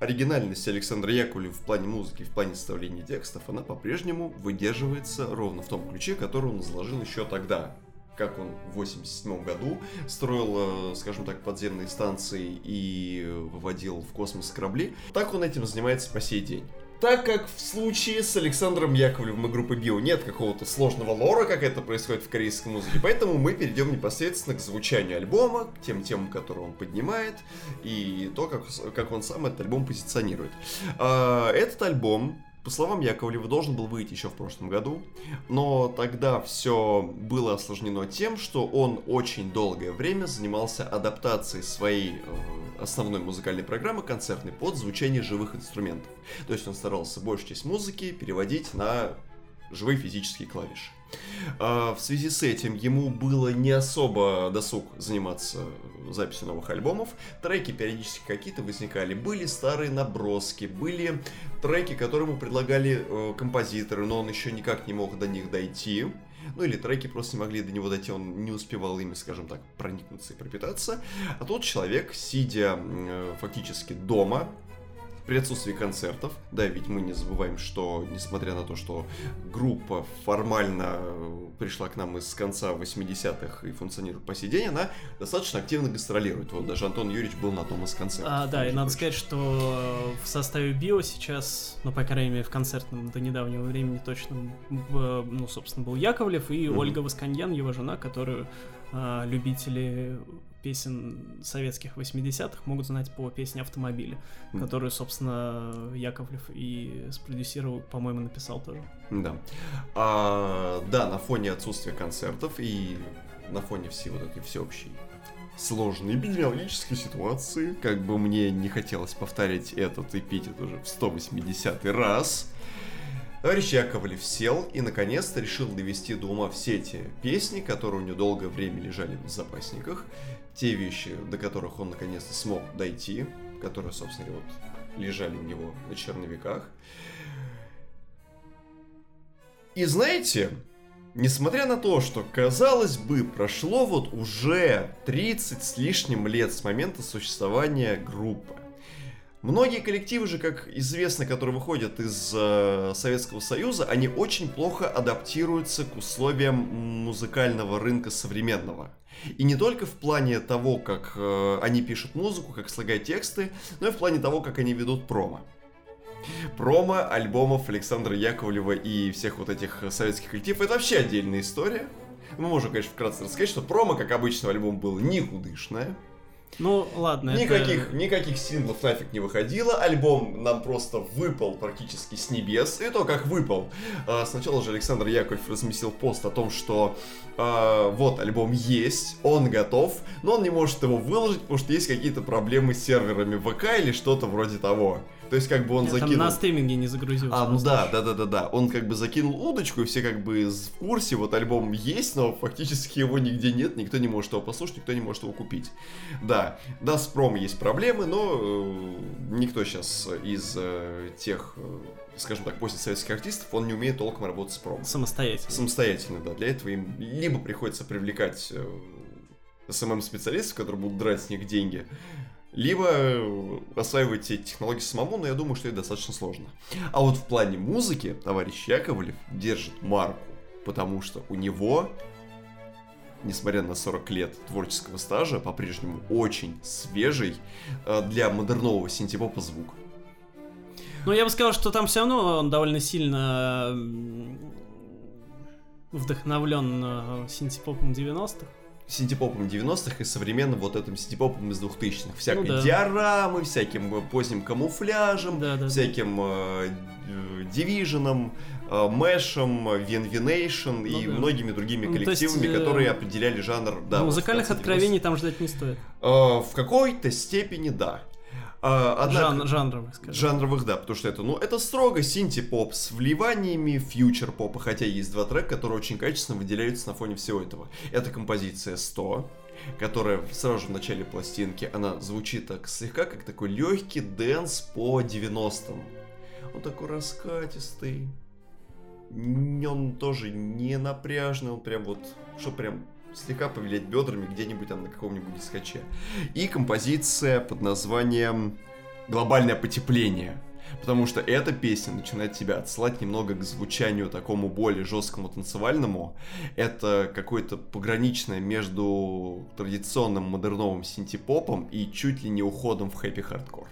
оригинальность Александра Яковлева в плане музыки, в плане составления текстов, она по-прежнему выдерживается ровно в том ключе, который он заложил еще тогда. Как он в 87 году строил, э, скажем так, подземные станции и выводил в космос корабли, так он этим занимается по сей день. Так как в случае с Александром Яковлевым и группой Био нет какого-то сложного лора, как это происходит в корейской музыке, поэтому мы перейдем непосредственно к звучанию альбома, к тем темам, которые он поднимает, и то, как, как он сам этот альбом позиционирует. А, Этот альбом, по словам Яковлева, должен был выйти еще в прошлом году, но тогда все было осложнено тем, что он очень долгое время занимался адаптацией своей э, основной музыкальной программы концертной под звучание живых инструментов. То есть он старался большую часть музыки переводить на живые физические клавиши. А, В связи с этим ему было не особо досуг заниматься записью новых альбомов. Треки периодически какие-то возникали. Были старые наброски, были треки, которые ему предлагали э, композиторы, но он еще никак не мог до них дойти. Ну или треки просто не могли до него дойти, он не успевал ими, скажем так, проникнуться и пропитаться. А тут человек, сидя э, фактически дома, при отсутствии концертов, да, ведь мы не забываем, что, несмотря на то, что группа формально э, пришла к нам из конца 80-х и функционирует по сей день, она достаточно активно гастролирует. Вот даже Антон Юрьевич был на одном из концертов. А, да, и надо сказать, что в составе Био сейчас, ну, по крайней мере, в концертном до недавнего времени точно, ну, собственно, был Яковлев и Мгм. Ольга Восканьян, его жена, которую а, любители песен советских 80-х могут знать по песне «Автомобили», Мгм. которую, собственно, Яковлев и спродюсировал, по-моему, написал тоже. Да. А, да, на фоне отсутствия концертов и на фоне всей вот этой всеобщей сложной эпидемиологической ситуации, как бы мне не хотелось повторять этот эпитет уже в 180 раз, товарищ Яковлев сел и наконец-то решил довести до ума все те песни, которые у него долгое время лежали в запасниках, те вещи, до которых он наконец-то смог дойти, которые, собственно, вот лежали у него на черновиках. И знаете, Несмотря на то, что, казалось бы, прошло вот уже 30 с лишним лет с момента существования группы, Многие коллективы же, как известно, которые выходят из э, Советского Союза, они очень плохо адаптируются к условиям музыкального рынка современного. И не только в плане того, как э, они пишут музыку, как слагают тексты, но и в плане того, как они ведут промо. Промо альбомов Александра Яковлева и всех вот этих советских коллективов это вообще отдельная история. Мы можем, конечно, вкратце рассказать, что промо, как обычно, альбом был никудышное. Ну, ладно. Никаких, это... никаких синглов нафиг не выходило. Альбом нам просто выпал практически с небес. И то, как выпал. А, сначала же Александр Яковлев разместил пост о том, что а, вот альбом есть, он готов, но он не может его выложить, потому что есть какие-то проблемы с серверами ВК или что-то вроде того. То есть как бы он Нет, закинул... на стриминге не загрузился. А, ну да, да, да, да, да. Он как бы закинул удочку, и все как бы в курсе, вот альбом есть, но фактически его нигде нет, никто не может его послушать, никто не может его купить. Да, да, с пром есть проблемы, но э, никто сейчас из э, тех э, скажем так, после советских артистов, он не умеет толком работать с промо. Самостоятельно. Самостоятельно, да. Для этого им либо приходится привлекать э, СММ-специалистов, которые будут драть с них деньги, либо э, осваивать эти технологии самому, но я думаю, что это достаточно сложно. А вот в плане музыки товарищ Яковлев держит марку, потому что у него, несмотря на 40 лет творческого стажа, по-прежнему очень свежий э, для модернового синтепопа звук. Ну, я бы сказал, что там все равно он довольно сильно вдохновлен э, синтепопом 90-х синтепопом 90-х и современным вот этим синтепопом из 2000-х. Всякой ну, да. диорамы, всяким э, поздним камуфляжем, да, да, всяким э, Division, э, Мэшем, Venvination ну, и да. многими другими ну, коллективами, есть, которые определяли жанр. Да, ну, музыкальных откровений там ждать не стоит. Э, в какой-то степени да. А, однако, Жан, жанровых, скажем. Жанровых, да, потому что это, ну, это строго синти-поп с вливаниями фьючер-попа, хотя есть два трека, которые очень качественно выделяются на фоне всего этого. Это композиция 100, которая сразу же в начале пластинки, она звучит так слегка, как такой легкий dance по 90-м. Он такой раскатистый, он тоже не напряжный, он прям вот, что прям слегка повилять бедрами где-нибудь там на каком-нибудь дискоче. И композиция под названием «Глобальное потепление». Потому что эта песня начинает тебя отсылать немного к звучанию такому более жесткому танцевальному. Это какое-то пограничное между традиционным модерновым синтепопом и чуть ли не уходом в хэппи-хардкор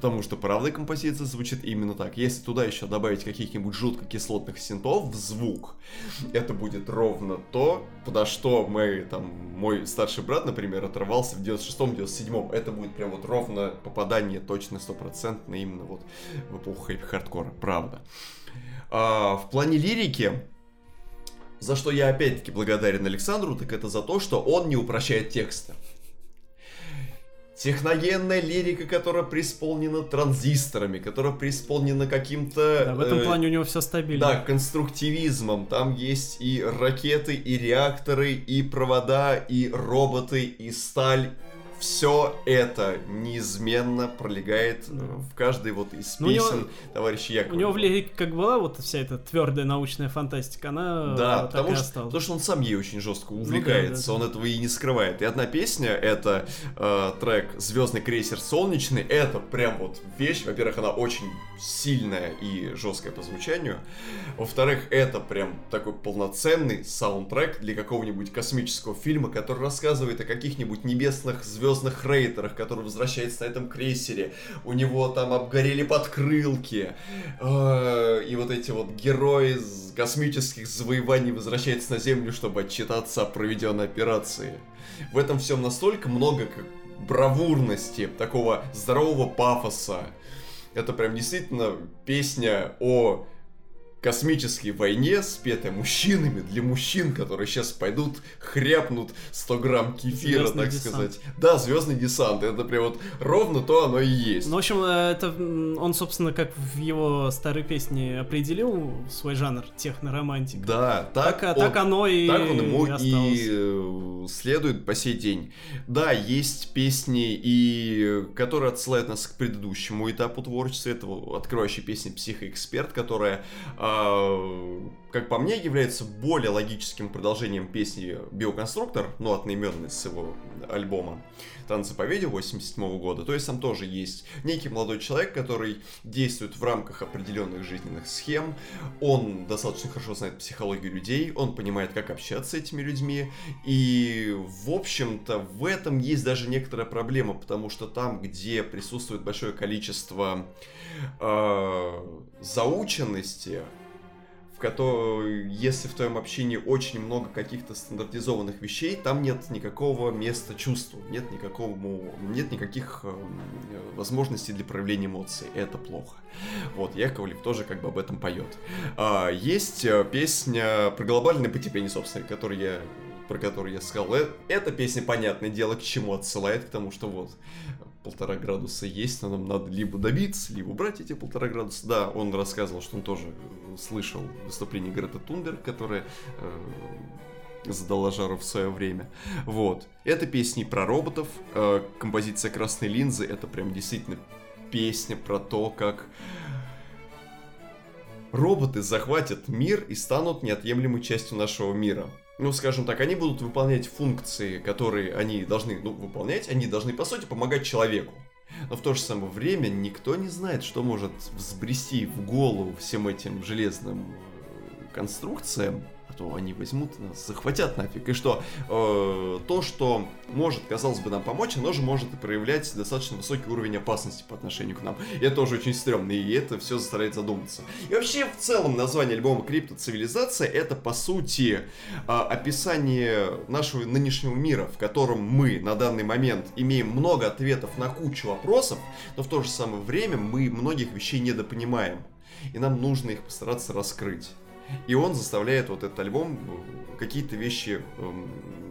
потому что правда композиция звучит именно так. Если туда еще добавить каких-нибудь жутко кислотных синтов в звук, это будет ровно то, подо что мы, там, мой старший брат, например, оторвался в 96-97-м. Это будет прям вот ровно попадание точно стопроцентно именно вот в эпоху хэппи-хардкора, правда. А, в плане лирики, за что я опять-таки благодарен Александру, так это за то, что он не упрощает тексты техногенная лирика, которая преисполнена транзисторами, которая преисполнена каким-то... Да, в этом э, плане у него все стабильно. Да, конструктивизмом. Там есть и ракеты, и реакторы, и провода, и роботы, и сталь, все это неизменно пролегает да. в каждой вот из ну, песен него, товарища Якова. У него в лирике как была вот вся эта твердая научная фантастика, она да, так потому что, осталась. потому что он сам ей очень жестко увлекается, ну, да, да, он этого и не скрывает. И одна песня, это э, трек «Звездный крейсер солнечный», это прям вот вещь, во-первых, она очень сильная и жесткая по звучанию, во-вторых, это прям такой полноценный саундтрек для какого-нибудь космического фильма, который рассказывает о каких-нибудь небесных звездах звездных рейтерах, который возвращается на этом крейсере. У него там обгорели подкрылки. Э, и вот эти вот герои космических завоеваний возвращаются на Землю, чтобы отчитаться о проведенной операции. В этом всем настолько много как бравурности, такого здорового пафоса. Это прям действительно песня о космической войне, спетой мужчинами, для мужчин, которые сейчас пойдут, хряпнут 100 грамм кефира, Звездный так десант. сказать. Да, звездный десант, это прям вот ровно то оно и есть. Ну, в общем, э, это он, собственно, как в его старой песне определил свой жанр техноромантик. Да, так, так, он, так оно и Так он ему и, и следует по сей день. Да, есть песни, и которые отсылают нас к предыдущему этапу творчества, это открывающая песня «Психоэксперт», которая а, как по мне, является более логическим продолжением песни «Биоконструктор», ну, одноименной с его альбома «Танцы по видео» 87 года. То есть там тоже есть некий молодой человек, который действует в рамках определенных жизненных схем, он достаточно хорошо знает психологию людей, он понимает, как общаться с этими людьми, и, в общем-то, в этом есть даже некоторая проблема, потому что там, где присутствует большое количество э, заученности, которой, если в твоем общении очень много каких-то стандартизованных вещей, там нет никакого места чувству, нет никакого, нет никаких э, возможностей для проявления эмоций. Это плохо. Вот, Яковлев тоже как бы об этом поет. А, есть э, песня про глобальное потепление, собственно, которую я про которую я сказал. Э, эта песня, понятное дело, к чему отсылает, к тому, что вот полтора градуса есть, но нам надо либо добиться, либо убрать эти полтора градуса. Да, он рассказывал, что он тоже э, слышал выступление Грета Тунберг, которая э, задала жару в свое время. Вот. Это песни про роботов. Э, композиция «Красной линзы» — это прям действительно песня про то, как роботы захватят мир и станут неотъемлемой частью нашего мира ну, скажем так, они будут выполнять функции, которые они должны ну, выполнять, они должны, по сути, помогать человеку. Но в то же самое время никто не знает, что может взбрести в голову всем этим железным э, конструкциям, то они возьмут нас, захватят нафиг. И что э, то, что может, казалось бы, нам помочь, оно же может проявлять достаточно высокий уровень опасности по отношению к нам. И это тоже очень стрёмно, и это все заставляет задуматься. И вообще, в целом, название альбома Крипто Цивилизация это, по сути, э, описание нашего нынешнего мира, в котором мы на данный момент имеем много ответов на кучу вопросов, но в то же самое время мы многих вещей недопонимаем. И нам нужно их постараться раскрыть. И он заставляет вот этот альбом э, какие-то вещи, эм,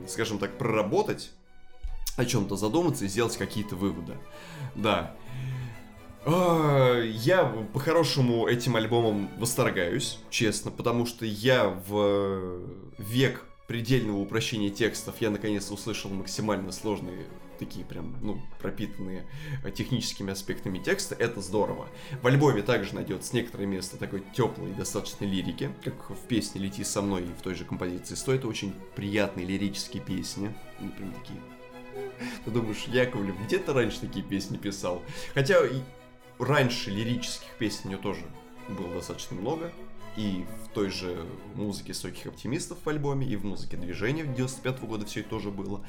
скажем так, проработать, о чем-то задуматься и сделать какие-то выводы. Да. А, я по-хорошему этим альбомом восторгаюсь, честно, потому что я в век предельного упрощения текстов я наконец услышал максимально сложные такие прям, ну, пропитанные техническими аспектами текста, это здорово. В альбоме также найдется некоторое место такой теплой, достаточно лирики, как в песне «Лети со мной» и в той же композиции «Стой». Это очень приятные лирические песни. Они прям такие... Ты думаешь, Яковлев где-то раньше такие песни писал? Хотя раньше лирических песен у него тоже было достаточно много и в той же музыке «Стойких оптимистов» в альбоме, и в музыке «Движения» 95 -го года все это тоже было.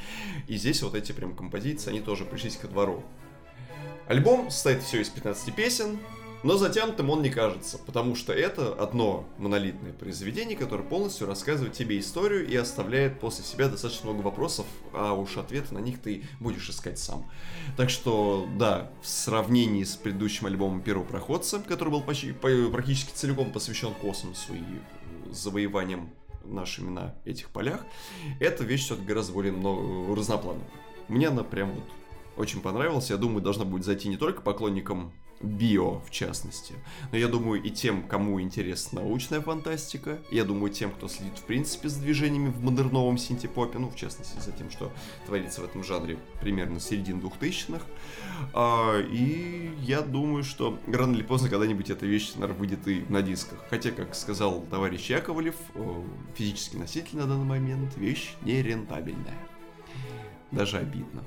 И здесь вот эти прям композиции, они тоже пришлись ко двору. Альбом состоит все из 15 песен, но затянутым он не кажется, потому что это одно монолитное произведение, которое полностью рассказывает тебе историю и оставляет после себя достаточно много вопросов, а уж ответы на них ты будешь искать сам. Так что, да, в сравнении с предыдущим альбомом Первого Проходца, который был почти, практически целиком посвящен космосу и завоеваниям нашими на этих полях, эта вещь все-таки гораздо более много, разноплановая. Мне она прям вот очень понравилась. Я думаю, должна будет зайти не только поклонникам био, в частности. Но я думаю, и тем, кому интересна научная фантастика, я думаю, тем, кто следит, в принципе, за движениями в модерновом синтепопе, ну, в частности, за тем, что творится в этом жанре примерно середины 2000-х. А, и я думаю, что рано или поздно когда-нибудь эта вещь, наверное, выйдет и на дисках. Хотя, как сказал товарищ Яковлев, физический носитель на данный момент вещь нерентабельная. Даже обидно.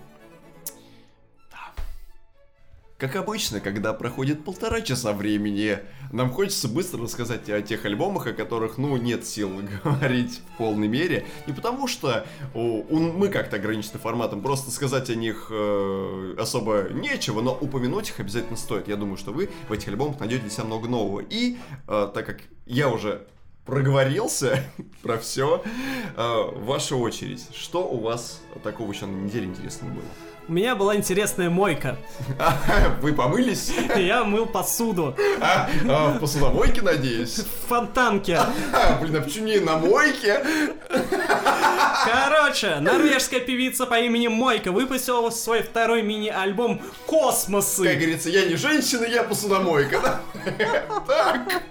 Как обычно, когда проходит полтора часа времени, нам хочется быстро рассказать о тех альбомах, о которых, ну, нет сил говорить в полной мере. Не потому что о, мы как-то ограничены форматом, просто сказать о них э, особо нечего, но упомянуть их обязательно стоит. Я думаю, что вы в этих альбомах найдете для себя много нового. И, э, так как я уже проговорился про все, э, ваша очередь. Что у вас такого еще на неделе интересного было? У меня была интересная мойка. Вы помылись? Я мыл посуду. А, а, в посудомойке, надеюсь? В фонтанке. А, блин, а почему не на мойке? Короче, норвежская певица по имени Мойка выпустила свой второй мини-альбом «Космосы». Как говорится, я не женщина, я посудомойка, Так.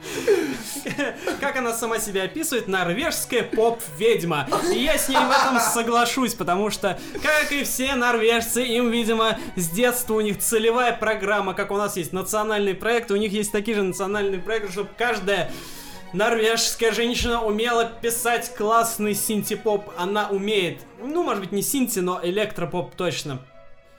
Как она сама себя описывает, норвежская поп-ведьма. И я с ней в этом соглашусь, потому что, как и все норвежцы, им, видимо, с детства у них целевая программа, как у нас есть национальный проект, у них есть такие же национальные проекты, чтобы каждая Норвежская женщина умела писать классный синти-поп. Она умеет, ну, может быть, не синти, но электропоп точно.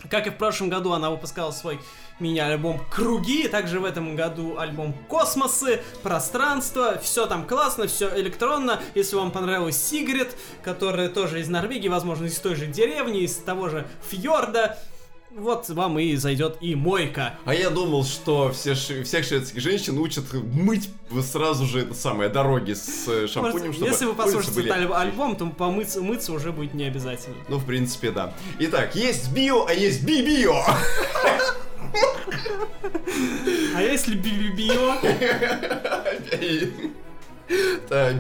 Как и в прошлом году, она выпускала свой мини-альбом «Круги», также в этом году альбом «Космосы», «Пространство», все там классно, все электронно. Если вам понравилась Сигрид, которая тоже из Норвегии, возможно, из той же деревни, из того же фьорда, вот вам и зайдет и мойка. А я думал, что все ш... всех шведских женщин учат мыть сразу же это самое дороги с э, шампунем, Может, чтобы Если вы послушаете были этот аль- альбом, то помыться мыться уже будет не обязательно. Ну, в принципе, да. Итак, есть био, а есть би-био. А если би-би-био?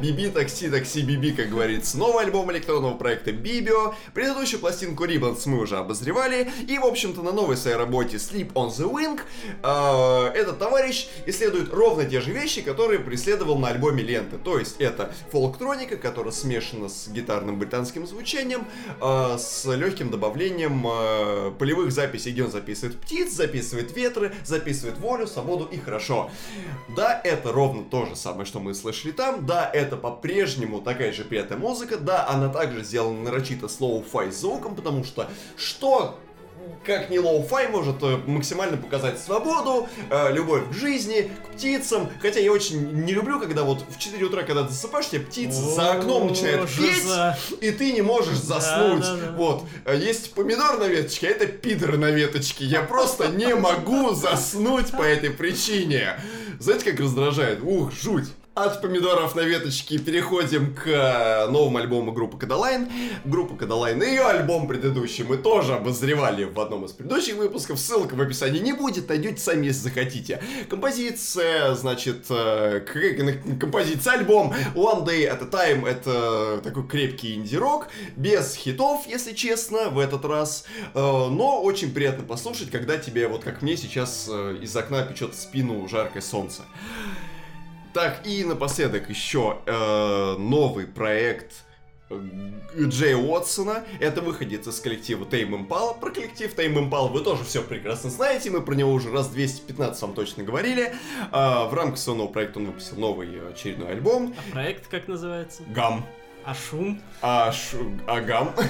Биби, такси, такси, Биби, как говорится. Новый альбом электронного проекта Бибио. Предыдущую пластинку Ribbons мы уже обозревали. И, в общем-то, на новой своей работе Sleep on the Wing э, этот товарищ исследует ровно те же вещи, которые преследовал на альбоме Ленты. То есть это фолктроника, которая смешана с гитарным британским звучанием, э, с легким добавлением э, полевых записей, где он записывает птиц, записывает ветры, записывает волю, свободу и хорошо. Да, это ровно то же самое, что мы слышали там. Да, это по-прежнему такая же приятная музыка. Да, она также сделана нарочито с lo-fi звуком, потому что что как не лоу-фай может э, максимально показать свободу, э, любовь к жизни, к птицам. Хотя я очень не люблю, когда вот в 4 утра, когда ты засыпаешь, тебе птица за окном начинает петь, Жиза. и ты не можешь заснуть. Да, да, да. Вот. А Есть помидор на веточке, а это пидор на веточке. Я просто не могу заснуть по этой причине. Знаете, как раздражает? Ух, жуть. От помидоров на веточке переходим к э, новому альбому группы Кадалайн. Группа Кадалайн и ее альбом предыдущий мы тоже обозревали в одном из предыдущих выпусков. Ссылка в описании не будет, найдете сами, если захотите. Композиция, значит, э, композиция альбом One Day at a Time. Это такой крепкий инди-рок, без хитов, если честно, в этот раз. Э, Но очень приятно послушать, когда тебе, вот как мне сейчас, из окна печет спину жаркое солнце. Так, и напоследок еще э, новый проект э, Джея Уотсона. Это выходец из коллектива Тейм Импала. Про коллектив Тейм Импала вы тоже все прекрасно знаете. Мы про него уже раз 215 вам точно говорили. А, в рамках своего нового проекта он выпустил новый э, очередной альбом. А проект как называется? Гам. А шум? А, ш... а гам?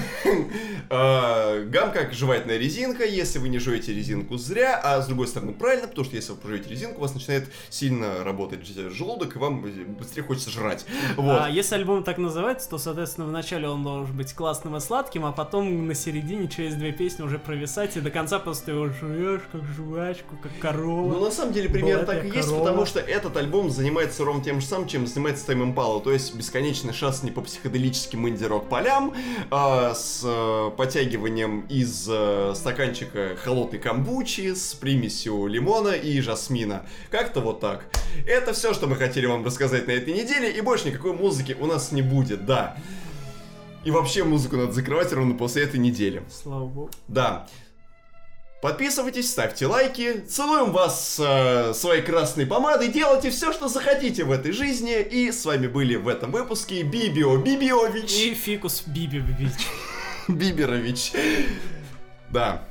А, гам как жевательная резинка, если вы не жуете резинку зря, а с другой стороны правильно, потому что если вы пожуете резинку, у вас начинает сильно работать ж- желудок, и вам быстрее хочется жрать. Вот. А если альбом так называется, то, соответственно, вначале он должен быть классным и сладким, а потом на середине через две песни уже провисать, и до конца просто его жуешь, как жвачку, как корова. Ну, на самом деле, примерно так и такая есть, корова. потому что этот альбом занимается ровно тем же самым, чем занимается Тайм Импала, то есть бесконечный шасни по психоделическим инди-рок полям, а, с э, подтягиванием из э, стаканчика холодной камбучи с примесью лимона и жасмина. Как-то вот так. Это все, что мы хотели вам рассказать на этой неделе, и больше никакой музыки у нас не будет, да. И вообще музыку надо закрывать ровно после этой недели. Слава богу. Да. Подписывайтесь, ставьте лайки, целуем вас э, своей красной помадой, делайте все, что захотите в этой жизни. И с вами были в этом выпуске Бибио Бибиович И фикус Биби Бибич. Биберович. Да.